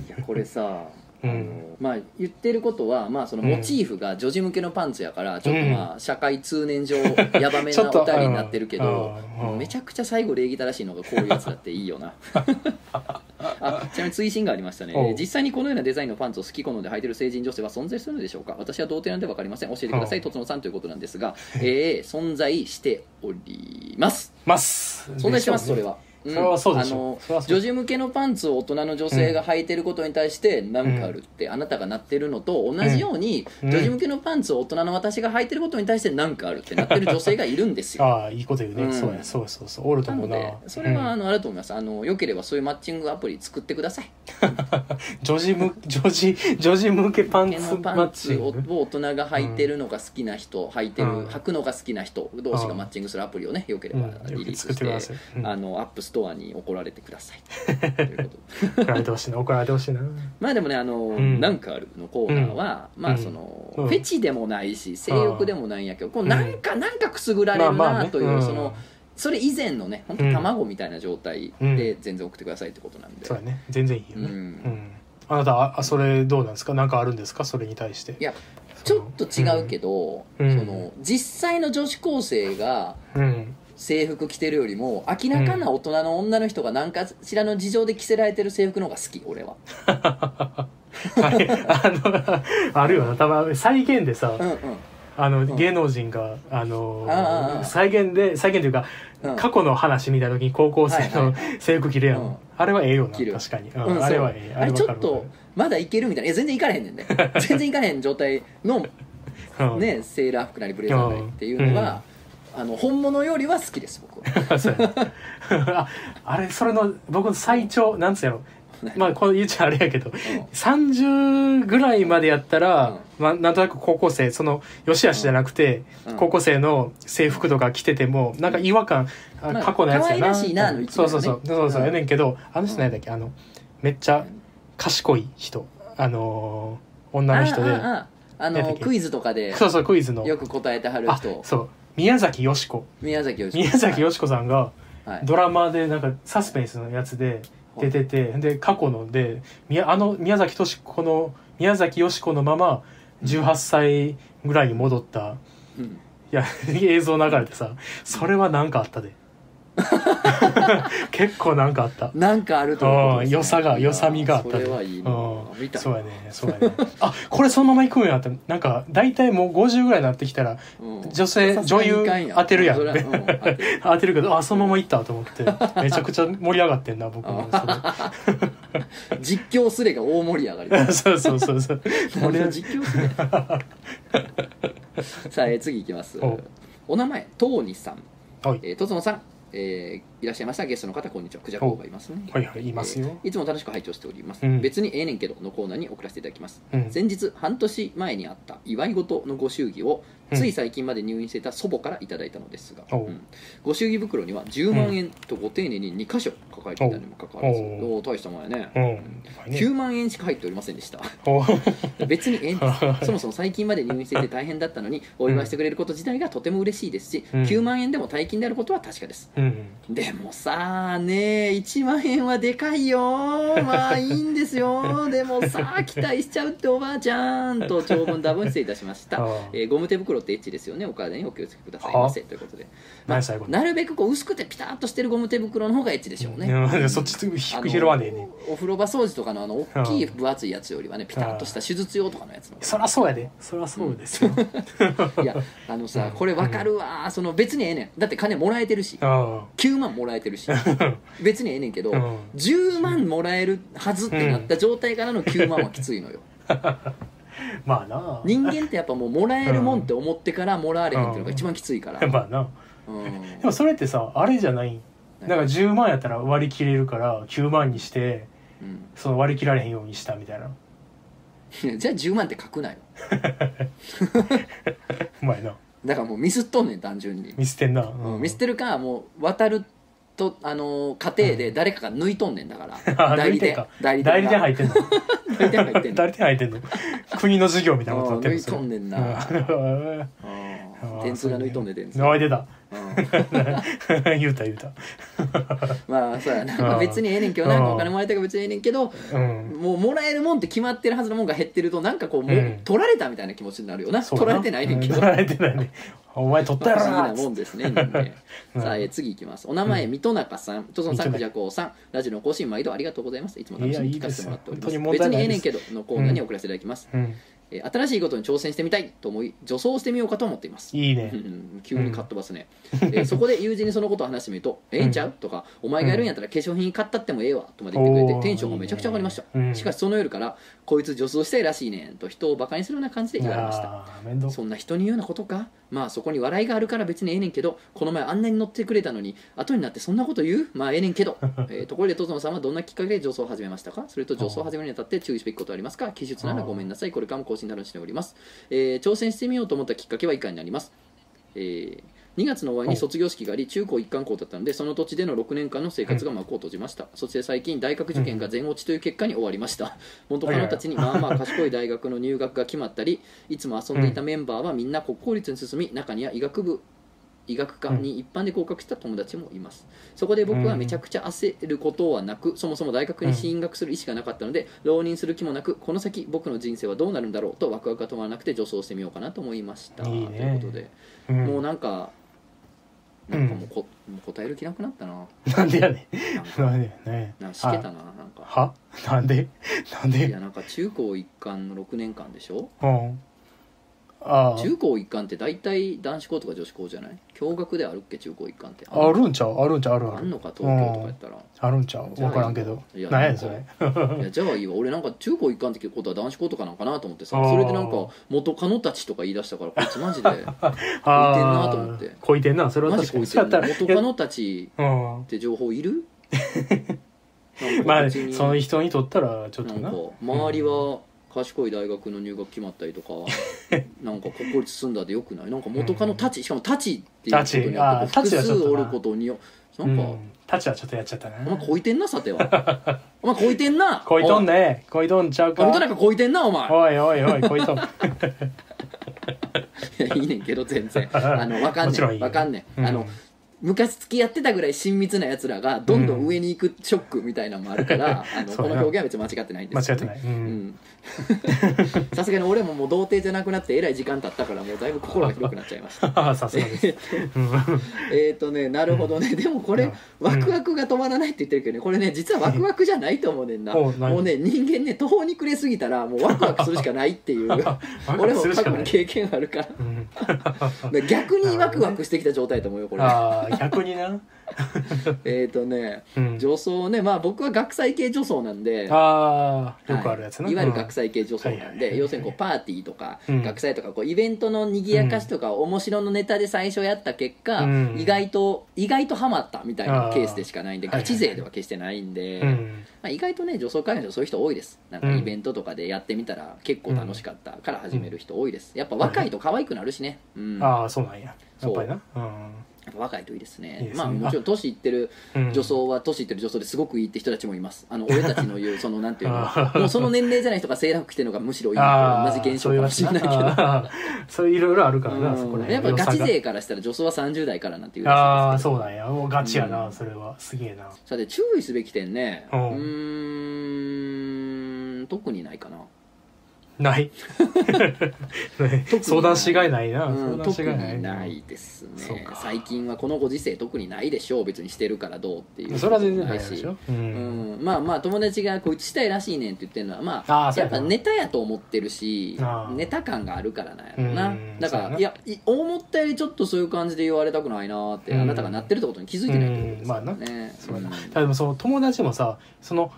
いやこれさうん。まあ言ってることは、まあ、そのモチーフが女児向けのパンツやから、ちょっとまあ社会通念上ヤバめな お便りになってるけどめちゃくちゃ最後礼儀正しいのがこういうやつだっていいよな。あちなみに追伸がありましたね。実際にこのようなデザインのパンツを好き好んで履いてる成人女性は存在するのでしょうか？私は童貞なんで分かりません。教えてくださいう。んとつのさんということなんです。が、えー存在しております。ます。存在してますそれはそれはそうでしょ。あの女児向けのパンツを大人の女性が履いてることに対して何かあるってあなたがなってるのと同じようにうん。女児向けのパンツを大人の私が履いてることに対して何かあるってなってる女性がいるんですよ。ああいいこと言うね、うん。そうやそうそうそうおると思うな。なのでそれはあうんのあると思います。あのよければそういうマッチングアプリ作ってください。女児向女児女児向けパン毛ツのパンツを大人が履いてるのが好きな人履いてるうん。履くのが好きな人同士がマッチングするアプリをねよければリリースしてうん、あのアップストアに怒られてください。ということ。怒られてほしいな怒られてほしいな。まあでもねあの、ん。なんかあるのコーナーは、まあその、うん。フェチでもないし性欲でもないんやけど、こうなんか、なんかくすぐられるまあまあね。なという、うん。そのそれ以前のね本当うん。卵みたいな状態で全然送ってくださいってことなんで、そうやね。全然いいよね、うん。うん。あなたあそれどうなんですか？何かあるんですか？それに対して。いやちょっと違うけど、うん。その実際の女子高生がうん、うん制服着てるよりも明らかな大人の女の人が何かしらの事情で着せられてる制服の方が好き俺は。はい。あの あるよな。たま再現でさ、うんうん。あの、ん。芸能人があの再現で再現というか、うん。過去の話見た時に高校生のはいはい制服着るやん、うん。あれはええよな確かに、うんうんあれはええあれちょっとまだいけるみたいな。いや全然いかれへんねんね 全然いかれへん状態のねセーラー服なりブレザーなりっていうのが、あの本物よりは好きです僕は。そうやな。ああれそれの僕の最長なんつうやろ。まあこの言っちゃあれやけど30ぐらいまでやったら、まあ、なんとなく高校生そのよしあしじゃなくて、うん。高校生の制服とか着ててもなんか違和感、あまあ過去のやつやな。なね。そうそうそう。そうそう。うんやねんけどあの人何だっけあのめっちゃ賢い人。あのー女の人で。あのクイズとかでそうそうクイズの。よく答えてはるあ人そう宮崎美子。宮崎美子。宮崎さんがはい。ドラマでなんかサスペンスのやつで出ててで過去ので宮あの宮崎敏子の宮崎美子のまま18歳ぐらいに戻った。うん。いや 映像流れてさそれはなんかあったで 結構なんかあった。なんかあると思ううん良さが良さみがあったそでれはいいな。そうやねそうやね。あこれそのまま行くんやって。なんか大体もう50ぐらいになってきたらうん。女性女優当てるやん。うん当てる。けどあそのまま行ったと思って。めちゃくちゃ盛り上がってんな僕も。そ実況すれが大盛り上がり。れそうそうそうそう。何の実況すれ。さあ、えー次いきます。おお名前トーニさん。はい。えー、とつのさん、えーいらっしゃいました。ゲストの方こんにちは。クジャコウがいますね。はいはいいますよ。えーいつも楽しく拝聴しております、うん。別にええねんけどのコーナーに送らせていただきます、うん。先日半年前にあった祝い事のご祝儀をうんつい最近まで入院していた祖母からいただいたのですが、おう。うん。ご祝儀袋には10万円とご丁寧に2箇所抱えていたにもかかわらず大したもんやね、うん。9万円しか入っておりませんでした。お 別に そもそも最近まで入院していて大変だったのにお祝いしてくれること自体がとても嬉しいですし、うん。9万円でも大金であることは確かです。うん。でもさあね1万円はでかいよ まあいいんですよでもさあ期待しちゃうっておばあちゃんと長文多文失礼いたしました。えーゴム手袋ってエッチですよね。お体にお気をつけください。ませということで、まあなるべくこう薄くてピタッとしてるゴム手袋の方がエッチでしょうね、うん。そっち拾わねえね。お風呂場掃除とかのあの大きい分厚いやつよりはねピタッとした手術用とかのやつの そらそうやで。そらそうですよ。いやあのさうん。これわかるわその別にええねん。だって金もらえてるし。あ9万もらえてるし。別にええねんけど、うん。10万もらえるはずってなった状態からの9万はきついのよ まあな。人間ってやっぱもうもらえるもんって思ってからもらわれへんっていうのが一番きついから、まあな。うん。でもそれってさあれじゃない？だから10万やったら割り切れるから9万にしてうん。その割り切られへんようにしたみたいな。じゃあ10万って書くなよ。うまいな。だからもうミスっとんねん単純に、見捨てんな、うん。ミスってるかもう渡るとあのー家庭で誰かが抜いとんねんだから、あ代理店代理代理店入っってんの？代理店入ってんの。代理店入ってんの？国の授業みたいなことになってる抜いとんねんなうんうん点数が抜いとんねん点数あ出た。うん。言うた言うた。まあそうやな、うんまあ別にええねんけどな。うんお金もらえたから別にええねんけどうん。もうもらえるもんって決まってるはずのもんが減ってるとなんかこうもう、うん。取られたみたいな気持ちになるよな。取られてないねんけどう取られてないねお前取ったやろななもんですね さあ、えー次いきます。お名前、うん。水戸中さん。とそのじゃこうさん。ラジオの更新毎度ありがとうございます。いつも楽しみに聞かせてもらっております。別にええねんけどのコーナーに送らせていただきます、新しいことに挑戦してみたいと思い女装してみようかと思っています。いいね。うん急にカットバスね、えーそこで友人にそのことを話してみると「ええんちゃう?」とか「お前がやるんやったら化粧品買ったってもええわ」とまで言ってくれてテンションがめちゃくちゃ上がりました、うん。しかしその夜から「こいつ女装したいらしいねん」と人をバカにするような感じで言われました。そんな人に言うようなことか？まあそこに笑いがあるから別にええねんけどこの前あんなに乗ってくれたのに後になってそんなこと言う？まあええねんけど、えーところでトゾノさんはどんなきっかけで女装を始めましたか？それと女装を始めるにあたって注意すべきことはありますか？記述ならごめんなさい。これからも更新楽しんでおります、えー挑戦してみようと思ったきっかけは以下になります、えー2月の終わりに卒業式があり中高一貫校だったのでその土地での6年間の生活が幕を閉じました、そして最近大学受験が全落ちという結果に終わりました。元カノたちにまあまあ賢い大学の入学が決まったりいつも遊んでいたメンバーはみんな国公立に進み中には医学部医学科に一般で合格した友達もいます。そこで僕はめちゃくちゃ焦ることはなくそもそも大学に進学する意思がなかったので浪人する気もなくこの先僕の人生はどうなるんだろうとワクワクが止まらなくて女装してみようかなと思いました。いいね。ということで、うん。もうなんかなんかもうこ、もう答える気なくなったな。なんでやねなんなんでやねなんかしけたななんか。は？なんで？なんいでやなんか中高一貫の6年間でしょ？うん中高一貫って大体男子校とか女子校じゃない？共学であるっけ？中高一貫って。あるんちゃう？あるんちゃう？あるある。あんのか東京とかやったら。あるんちゃう？分からんけど。いや何やそれ。いやじゃあいいわ。俺なんか中高一貫ってことは男子校とかなんかなと思ってさ。それでなんか元カノたちとか言い出したからこいつマジで あなと思って。こいてんな？それはマ確かにそうやったらいや元カノたちうん。って情報いる？まあその人にとったらちょっとな。周りは賢い大学の入学決まったりとか なんか国公立進んだでよくない？なんか元カノたちしかもたちっていうことによって複数おることによなんか、うん。タチはちょっとやっちゃったな。お前こいてんなさては。お前こいてんな。こいとんね。ねこいとんちゃうか。本当なんかこいてんなお前。おいおいおいこいとん。いやいいねんけど全然。あのわかんねん。んわかんねん、うん。あの昔付き合ってたぐらい親密なやつらがどんどん上に行くショックみたいなのもあるから、あのそうやな。この表現は別に間違ってないんですよ、ね、間違ってない。うん。うん。さすがに俺ももう童貞じゃなくなってえらい時間経ったからもうだいぶ心が広くなっちゃいました。さすがです。う んえっとねなるほどね、でもこれ、うん。ワクワクが止まらないって言ってるけどね。これね実はワクワクじゃないと思うねんな。もうね人間ね途方に暮れすぎたらもうワクワクするしかないっていう。俺も過去に経験あるから。逆にワクワクしてきた状態だと思うよこれ。ああ逆にな。えっとねうん。女装ねまあ僕は学祭系女装なんで。ああよくあるやつな。はい。いわゆる学祭系女装なんで要するにこうパーティーとかうん。学祭とかこうイベントの賑やかしとか面白のネタで最初やった結果うん。意外と意外とハマったみたいなケースでしかないんでガチ勢では決してないんでうん。まあ意外とね女装会員の人そういう人多いです。なんかうん。イベントとかでやってみたら結構楽しかったから始める人多いです。やっぱ若いと可愛くなるしね。うん。ああそうなんや。やっぱりな。う。ん。ぱ若いといいですね。まあもちろん年いってるうん。女装は年いってる女装ですごくいいって人たちもいます。あの俺たちの言うそのなんていうの。もうその年齢じゃない人がセーラー服着てるのがむしろいい同じ現象かもしれないけど。そういろ いろあるからなそこねうんやっぱガチ勢からしたら女装は30代からなんていうああそうなんや。もうガチやうなん。それは。すげえな。さて注意すべき点ね。うん特にないかなない。ね特に相談しがいないな。うん。相談特しがいない。にないですね。最近はこのご時世特にないでしょう。別にしてるからどうっていう。それは全然ないでしょ。ううん。ん、まあまあ友達がこいつしたいらしいねんって言ってるのはまあやっぱネタやと思ってるしネタ感があるからなんやろな。うん。だかそうやな。いらやい思ったよりちょっとそういう感じで言われたくないなーってうんあなたがなってるってことに気づいてないってことですからねそうやな。うんでもその友達もさその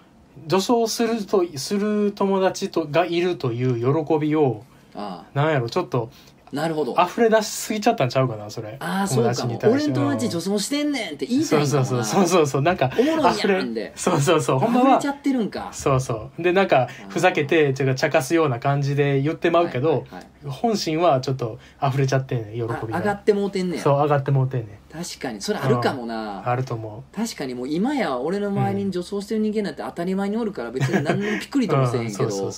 女装するとする友達とがいるという喜びをあなんやろちょっとあなるほど。溢れ出しすぎちゃったんちゃうかなそれ。ああそうかも俺の友達女装してんねんって言いたそいうんうそうそうそうそうなんかおもろいやんで。そうそうそうほんまは溢れちゃってるんか。そうそう。でなんかふざけてちょっと茶化すような感じで言ってまうけど、はいはいはい本心はちょっと溢れちゃってんねん喜びあが上がってもうてんねんそう上がってもうてんねん。確かにそれあるかもな。あると思確かにもう今や俺の周りに女装してる人間なんて当たり前におるから別に何のピクリうともせえへんけど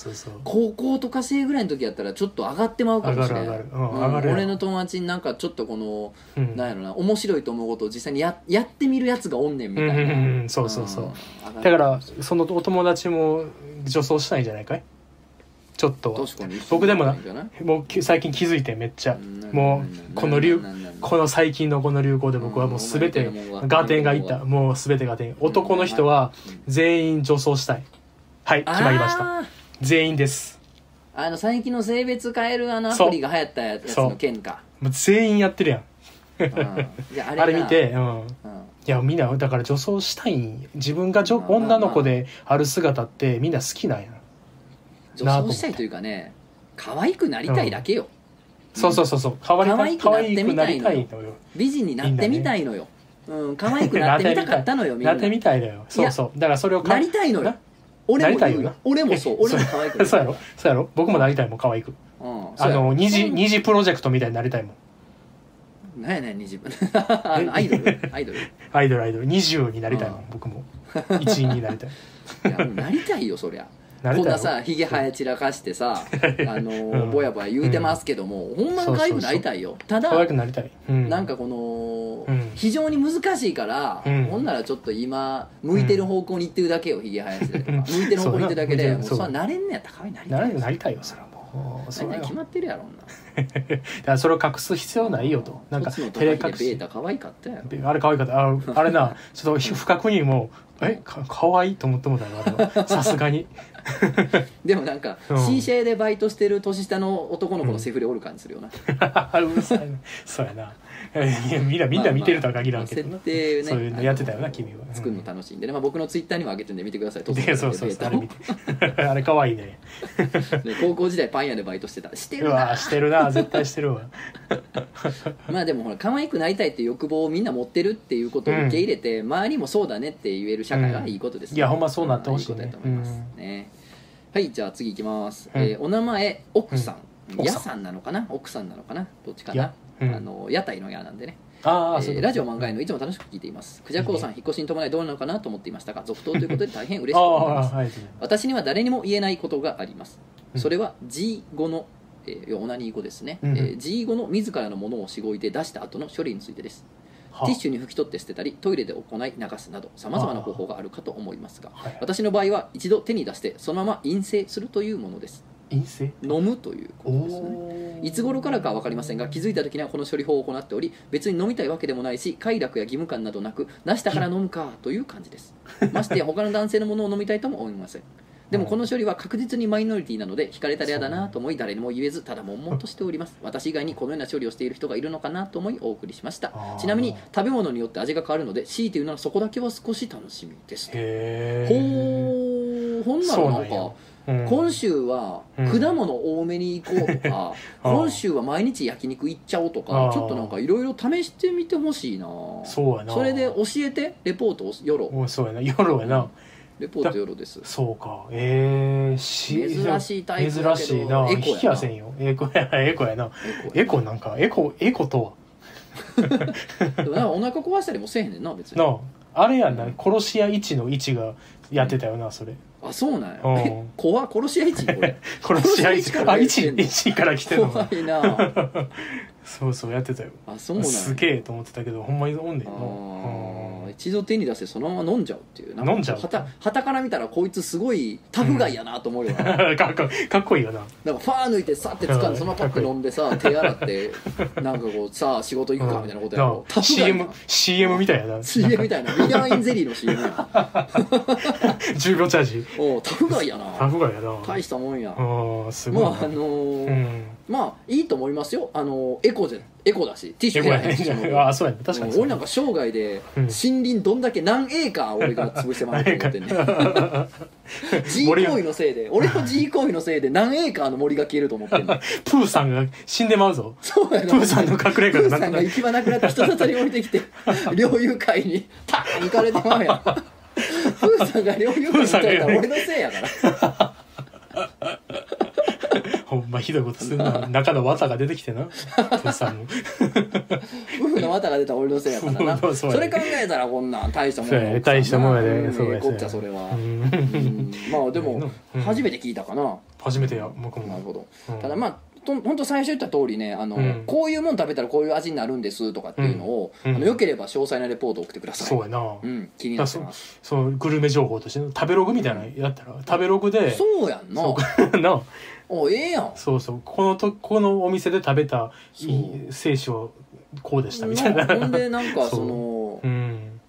高校とか生ぐらいの時やったらちょっと上がってまうかもしれない上がる上がる。うん上がる。やろ俺の友達になんかちょっとこのうんなんやろな面白いと思うことを実際にややってみるやつがおんねんみたいな、うんうんうんそうそうそう。だからそのお友達も女装したいんじゃないかい？ちょっと僕でももうき最近気づいてめっちゃ。うんもうこの流この最近のこの流行で僕はもう全てガテンがいった。もう全てガテン。男の人は全員女装したい。はい決まりました。あ全員です。あの最近の性別変えるあのアプリが流行ったやつの件かもう全員やってるやん。あ あれ見て、うん、うん。いやみんなだから女装したいん自分が女女の子である姿ってみんな好きなんや女装したいというかね可愛くなりたいだけよ、そうそうそうそう。可愛い可可愛愛くなってみたたいのよ。美人になってみたいのよ、うん可愛くなってみたかったのよ みんななってみたいだよ。そうそう。だからそれをかなりたいのよ。な俺も俺もそう。俺も可愛くそう。やろ。そうやろ。僕もなりたいもん可愛く。うん。あの二次二二次プロジェクトみたいになりたいもん。何やねん二次。アイドル？アイドル？いアイドルアイドル。20になりたいもんうん。僕も。一員になりたいやもうなりたいよそりゃこんなさひげ生え散らかしてさ あのーうんぼやぼや言うてますけども、ほんまに可愛くなりたいよ。ただ可愛くなりたい、うん、なんかこの、うん。非常に難しいから、うん。ほんならちょっと今向いてる方向に行ってるだけよひげ生やしてとか向いてる方向に行ってるだけでそそらなれんねやったら可愛いなりたないれなりたいよそれはもう。それ決まってるやろんなだからそれを隠す必要ないよと。なんか照れ隠し。ータ可愛かったやろ。あれ可愛かった。ああれな ちょっと不覚にもえか可愛いと思ってもたよあれは さすがに。でもなんか、うん。C シェでバイトしてる年下の男の子のセフレおる感じするよな、うるさいな。そうやない やみんなみんな見てるとは限らんけどな、まあまあ設定ね。そういうのやってたよな君は。作るの楽しいんで。ね、まあ、僕のツイッターにも上げてるんで見てください。でそうそうそうあれ見て。あれ可愛いね。ね高校時代パン屋でバイトしてた。してうるな。わしてるな。絶対してるわ。まあでもほら可愛くなりたいっていう欲望をみんな持ってるっていうことを受け入れて、周りもそうだねって言える社会はいいことです、いやほんまそうなってほしいね。いいことだと思います。ね、はいじゃあ次いきます、うん。えーお名前奥さん、うん。や奥さんなのかな？奥さんなのかな？どっちかな？あの屋台の屋なんでね。ああ、えーラジオ漫画へのいつも楽しく聞いています。クジャコウさん引っ越しに伴いどうなのかなと思っていましたが続投ということで大変嬉しくあ思います。あはい私には誰にも言えないことがあります。うん。それは G5 の、えー、オナニー語ですね、うんえー G5 の自らのものをしごいて出した後の処理についてです。はティッシュに拭き取って捨てたりトイレで行い流すなどさまざまな方法があるかと思いますがはい。私の場合は一度手に出してそのまま陰性するというものです陰性？飲むということですね。おいつ頃からかは分かりませんが気づいた時にはこの処理法を行っており別に飲みたいわけでもないし快楽や義務感などなく出したから飲むかという感じです。ましてや他の男性のものを飲みたいとも思いません。でもこの処理は確実にマイノリティなので惹かれたら嫌だなと思い誰にも言えずただ悶々としております。私以外にこのような処理をしている人がいるのかなと思いお送りしました。ちなみに食べ物によって味が変わるので強いて言うならそこだけは少し楽しみですへほえー。ほんならなんか今週はうん。果物多めに行こうとか、今週は毎日焼肉行っちゃおうとあかーちょっとなんかいろいろ試してみてほしいな。そうやな。それで教えてレポートをよろおそうやな。夜やな。レポートよろです。そうか。ええし珍しいタイプ珍しいな。エコやきやせんよ。エコやエコやな。エコな。んかエコエコと でもなんかお腹壊したりもせえへんねんな別に。はなあ。あれやんな。殺し屋一の一がやってたよなそれ。あそうなんや。うん。え怖殺し屋一これ殺し屋一殺し屋一からあ一一から来てるの。怖いな。そうそうやってたよ。あそうなんや。すげえと思ってたけどほんまに飲んでんあのー一度手に出してそのまま飲んじゃうっていう。なんか飲んじゃう？はたはたから見たらこいつすごいタフガイやなと思うよな、かっこかっこいいよな。なんかファー抜いてさって掴んでそのままパッて飲んでさ手洗ってなんかこうさあ仕事行くかみたいなことやろ。なタフガイ CM な CM みたいやな。CM みたいな。ビタミンゼリーの CM や10秒チャージ。おうタフガイやタなフガイやな。大したもんや。ああすごい。なまああのーうん。まあいいと思いますよ。あのーエコでエコだしティッシュエコやね。のああそうやね。確かに俺なんか生涯でうん。森林どんだけ何エーカー俺が潰してまうと思ってんね G 行為のせいで俺の G 行為のせいで何エーカーの森が消えると思ってんの プーさんが死んでまうぞ。そうやな。プーさんの隠れ家プーがなくなるさんが行き場なくなって人里に降りてきて 猟友会にターン行かれてまうやん。プーさんが猟友会に行ったら俺のせいやからまひどいことするな。中の綿が出てきてな。プーさんの夫婦の綿が出たら俺のせいやからなそうそう。やそれ考えたらこんなん大したもんそうやね。大したもんやで。うん。そうやええこっちゃそれは。ううん。んまあでも うん。初めて聞いたかな。初めてや。僕も。なるほど。うん。ただまあと本当最初言った通りねあの、うん。こういうもん食べたらこういう味になるんですとかっていうのを、うん。あのよければ詳細なレポートを送ってください。そうやな。うん、気になってます。そうグルメ情報として食べログみたいなのやったら食べログでそうやんな。そう。なおええやん。そうそう。このとこのお店で食べたそういい精子はこうでしたみたいな。ほんでなんかそのうん。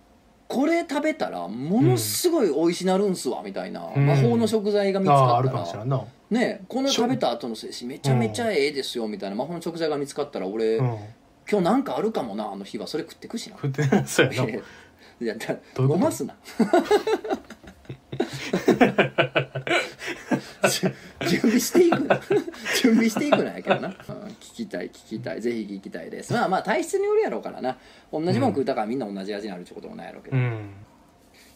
これ食べたらものすごい美味しなるんすわみたいな、うん。魔法の食材が見つあああるかったら、かもしれんな。ねこの食べた後の摂氏めちゃめちゃええですよみたいな魔法の食材が見つかったら俺、うん。今日なんかあるかもなあの日は。それ食ってくしな。食って そうやな。いやだどういうこと？飲ますな 準備していくな準備していくなんやけどな、うん聞きたい聞きたい。ぜひ聞きたいです。まあまあ体質によるやろうからな。同じもん食うたからみんな同じ味になるってこともないやろうけど、うん。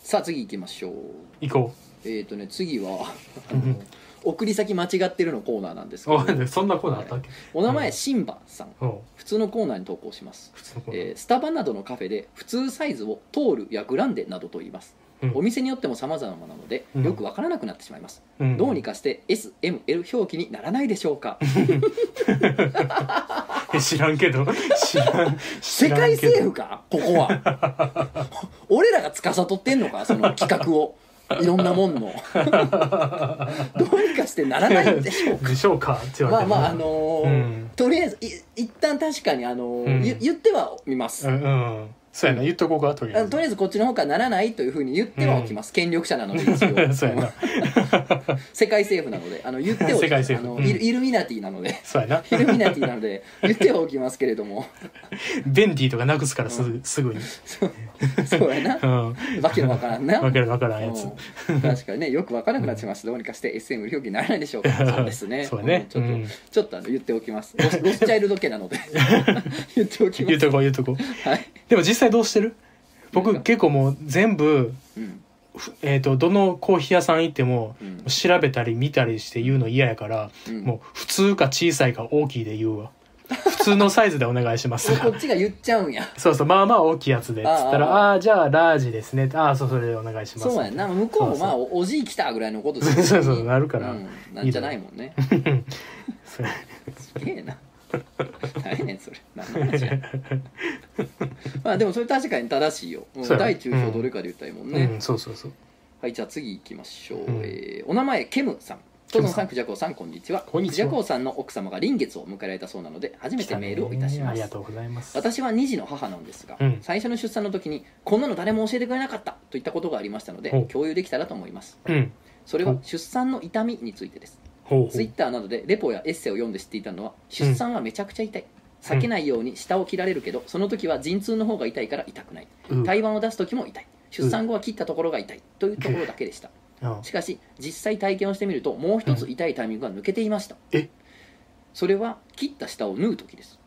さあ次行きましょう。行こえっ、ー、とね次は 送り先間違ってるのコーナーなんですけうど。おそんなコーナーあったっけ？お名前シンバさん。普通のコーナーに投稿します。普通のコーナー。えースタバなどのカフェで普通サイズをトールやグランデなどと言います、うん。お店によっても様々なのでうん。よくわからなくなってしまいます、うん。どうにかして SML 表記にならないでしょうか。え 知らんけど。知らん。世界政府か？ここは。俺らが司ってんのか？その企画を。いろんなもんの。どうにかしてならないでしょうか？でしょうか？って言われてまあまああのーうん。とりあえずい一旦確かにあのーうん。ゆ言ってはみます、うんうんそうやな言っとこうかとりあえず。あとりあえずこっちの方からならないというふうに言ってはおきます、権力者なので一応。そうやな。世界政府なのであの言っておき世界政府うんあのイルイルミナティなので。そうやな。イルミナティなので言ってはおきますけれども。ベンディとかなくすからすぐすぐに そうやな。うん。わけのわからんな。わけのわからんやつ。うん。確かにねよくわからなくなってしましたどうにかして SM 表記にならないでしょうか。そうですね。そうね。ん。ちょっと、うん。ちょっとあの言っておきます。ロスロスチャイルド家なので。言っておきます。言っとこう言っとこう。はい、でも実際どうしてる？僕結構もう全部、うん。ふえー、とどのコーヒー屋さん行ってもうん。調べたり見たりして言うの嫌やから、うん。もう普通か小さいか大きいで言うわ普通のサイズでお願いします。こっちが言っちゃうんや。そうそうまあまあ大きいやつでっつったらああじゃあラージですね。ああそうそれでお願いします。そうやんな。向こうもまあそおおじい来たぐらいのこと そうそうそうなるから。うん、なんじゃないもんね。すげえな。大変それ。何の話や。まあでもそれ確かに正しいよ、大中小どれかで言ったらいいもんね、うんそうそうそう。はいじゃあ次行きましょう、うん。えーお名前ケムさんトゾンさん。クジャコウさんこんにちは。こんにちは。クジャコウさんの奥様が臨月を迎えられたそうなので初めてメールをいたします。ありがとうございます。私は2児の母なんですが、うん。最初の出産の時にこんなの誰も教えてくれなかったといったことがありましたので共有できたらと思います。うん。それは出産の痛みについてです。ほうほう。ツイッターなどでレポやエッセイを読んで知っていたのは出産はめちゃくちゃ痛い、避けないように下を切られるけどその時は陣痛の方が痛いから痛くない。うん。胎盤を出す時も痛い。出産後は切ったところが痛い。というところだけでした。うんしかし実際体験をしてみるともう一つ痛いタイミングが抜けていました、え？それは切った下を縫う時です。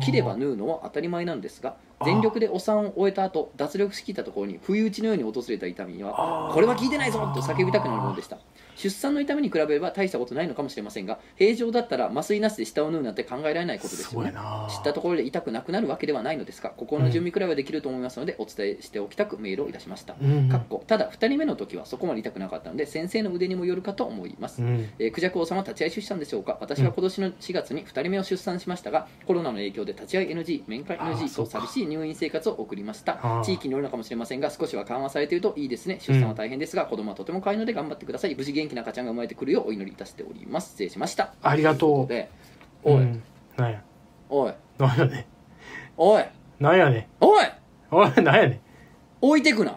切れば縫うのは当たり前なんですが全力でお産を終えた後脱力しきったところに不意打ちのように訪れた痛みにはこれは聞いてないぞと叫びたくなるものでした出産の痛みに比べれば大したことないのかもしれませんが平常だったら麻酔なしで下を縫うなんて考えられないことですよね。知ったところで痛くなくなるわけではないのですが心の準備くらいはできると思いますのでお伝えしておきたくメールをいたしました、うん。かっこただ2人目の時はそこまで痛くなかったので先生の腕にもよるかと思います、うん。えー、クジャク王様立ち会い出産でしょうか。私は今年の4月に2人目を出産しましたが、コロナの影響で立ち会い NG 面会 NG と寂しい入院生活を送りました。地域によるのかもしれませんが少しは緩和されているといいですね。出産は大変ですが、子供はとても可愛いので頑張ってください。無事元気な赤ちゃんが生まれてくるようお祈りいたしております。失礼しました。ありがとう。ということで。おい、うん。なんや。おい。なんやねおい。なんやねおい。おいなんやね置いてくな。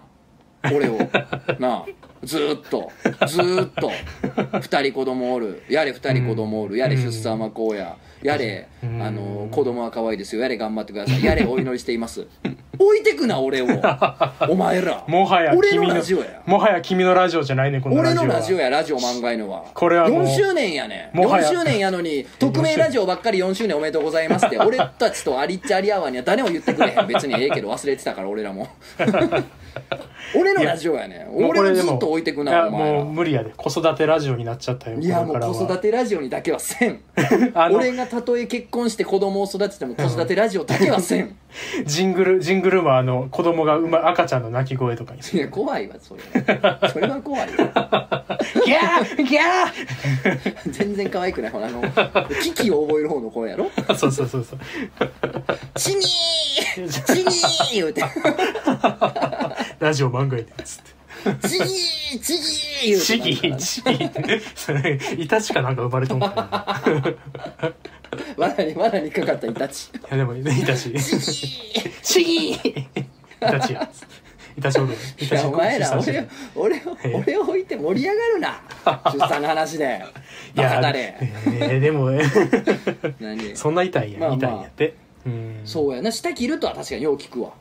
俺を。なあ。ずーっと。ずーっと。2人子供おる。やれ2人子供おる。やれ出産はこうや。やれうん。あの子供は可愛いですよ。やれ頑張ってください。やれお祈りしています置いてくな俺を。お前ら。もはや俺のラジオや。もはや君のラジオじゃないねこのラジオ。は俺のラジオやラジオ漫画のは。これはもう4周年やね。んもはや。4周年やのに匿名ラジオばっかり4周年おめでとうございますって俺たちとアリッチアリアワーには誰も言ってくれへん。別にええけど忘れてたから俺らも。俺のラジオやね俺をずっと置いてくいなやもうお前ら。無理やで子育てラジオになっちゃったよいやもう子育てラジオにだけはせん。俺がたとえ結婚して子供を育てても子育てラジオだけはせん。ジングルジングルもあの子供が産ま赤ちゃんの泣き声とかに。すいるや怖いわそれ。それは怖いわ。ギャーギャ全然可愛くないほらあの危機を覚える方の声やろ。ーそうそうそうそう。チニーチニー言うて。ラジオ漫画やでつってチギーチギー言うてチギーチギーそれイタチかなんか生まれとんかな 罠に罠にかかったイタチいやでもイタチチギー。イタチや。つっていたちおるいたちいやお前ら俺るを俺を俺を置いて盛り上がるな。出産の話で。いやバカだれ。えーでもそんな痛いんや、痛いんやって。うん。そうやな。下切るとは確かによう聞くわ。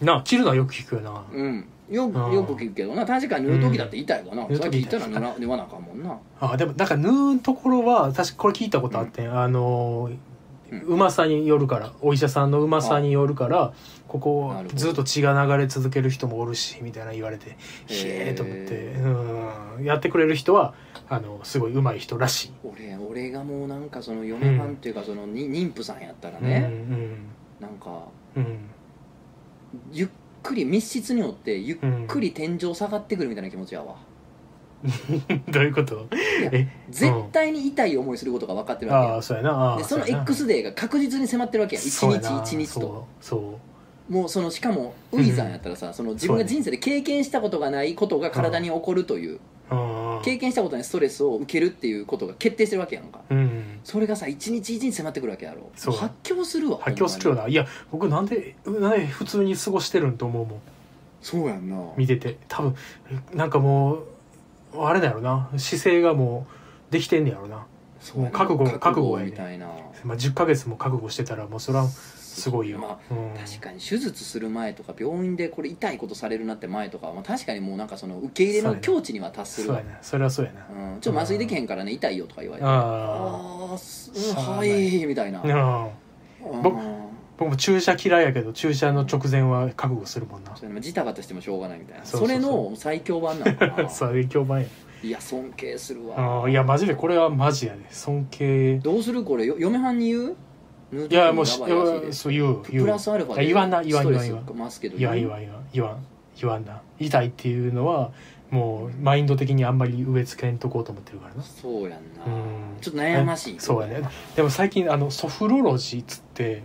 な切るのはよく聞くよな。うんよよく聞くけどな。確かに縫う時だって痛いわな、うん。それ聞いたら縫わ縫わなあかんもんな。あでもなんか縫うところは確かこれ聞いたことあって、あのーうん。うまさによるからお医者さんのうまさによるからここずっと血が流れ続ける人もおるしみたいな言われてへひーえーと思ってうん。やってくれる人はあのすごいうまい人らしい。俺俺がもうなんかその嫁はんっていうかそのに妊婦さんやったらうんね、なんかうん。ゆっくり密室によってゆっうんくり天井下がってくるみたいな気持ちやわ、うん、どういうこと？いやえ？絶対に痛い思いすることが分かってるわけやああそうやな。ああでその X デーが確実に迫ってるわけや一日一日と。そうそもうそのしかもウィザーやったらさ、その自分が人生で経験したことがないことが体に起こるという、経験したことないストレスを受けるっていうことが決定してるわけやんか。うん。それがさ一日一日迫ってくるわけやろ。そう。発狂するわ発狂するよな。いや僕なんでなんで普通に過ごしてるんと思うもん。そうやんな。見てて。多分なんかもうあれだよな。姿勢がもうできてんねやろな、そう覚悟覚悟みたいな。まあ、10ヶ月も覚悟してたらもうそれはすごいよ、まうん、確かに手術する前とか病院でこれ痛いことされるなって前とかは、まあ、確かにもうなんかその受け入れの境地には達する。わそうやなそれはそうやなうん、ちょっと麻酔できへんからね痛いよとか言われて。ああうんはいいみたいな。僕僕も注射嫌いやけど注射の直前は覚悟するもんな。それジタバタしてもしょうがないみたいな。それの最強版なのかな。そう影響版や。いや尊敬するあわーいやマジでこれはマジやで。尊敬。どうするこれ？よ嫁はんに言う？ヌーいやもうそう言う言う。プラスアルファいや言わんな言わん言わん言わん。ストレスますけど言わん言わん言わん言わん言わんな。痛いっていうのはもうマインド的にあんまり植え付けんとこうと思ってるからな。そうやんな、うん。ちょっと悩ましいそうやね。でも最近あのソフロロジーっつって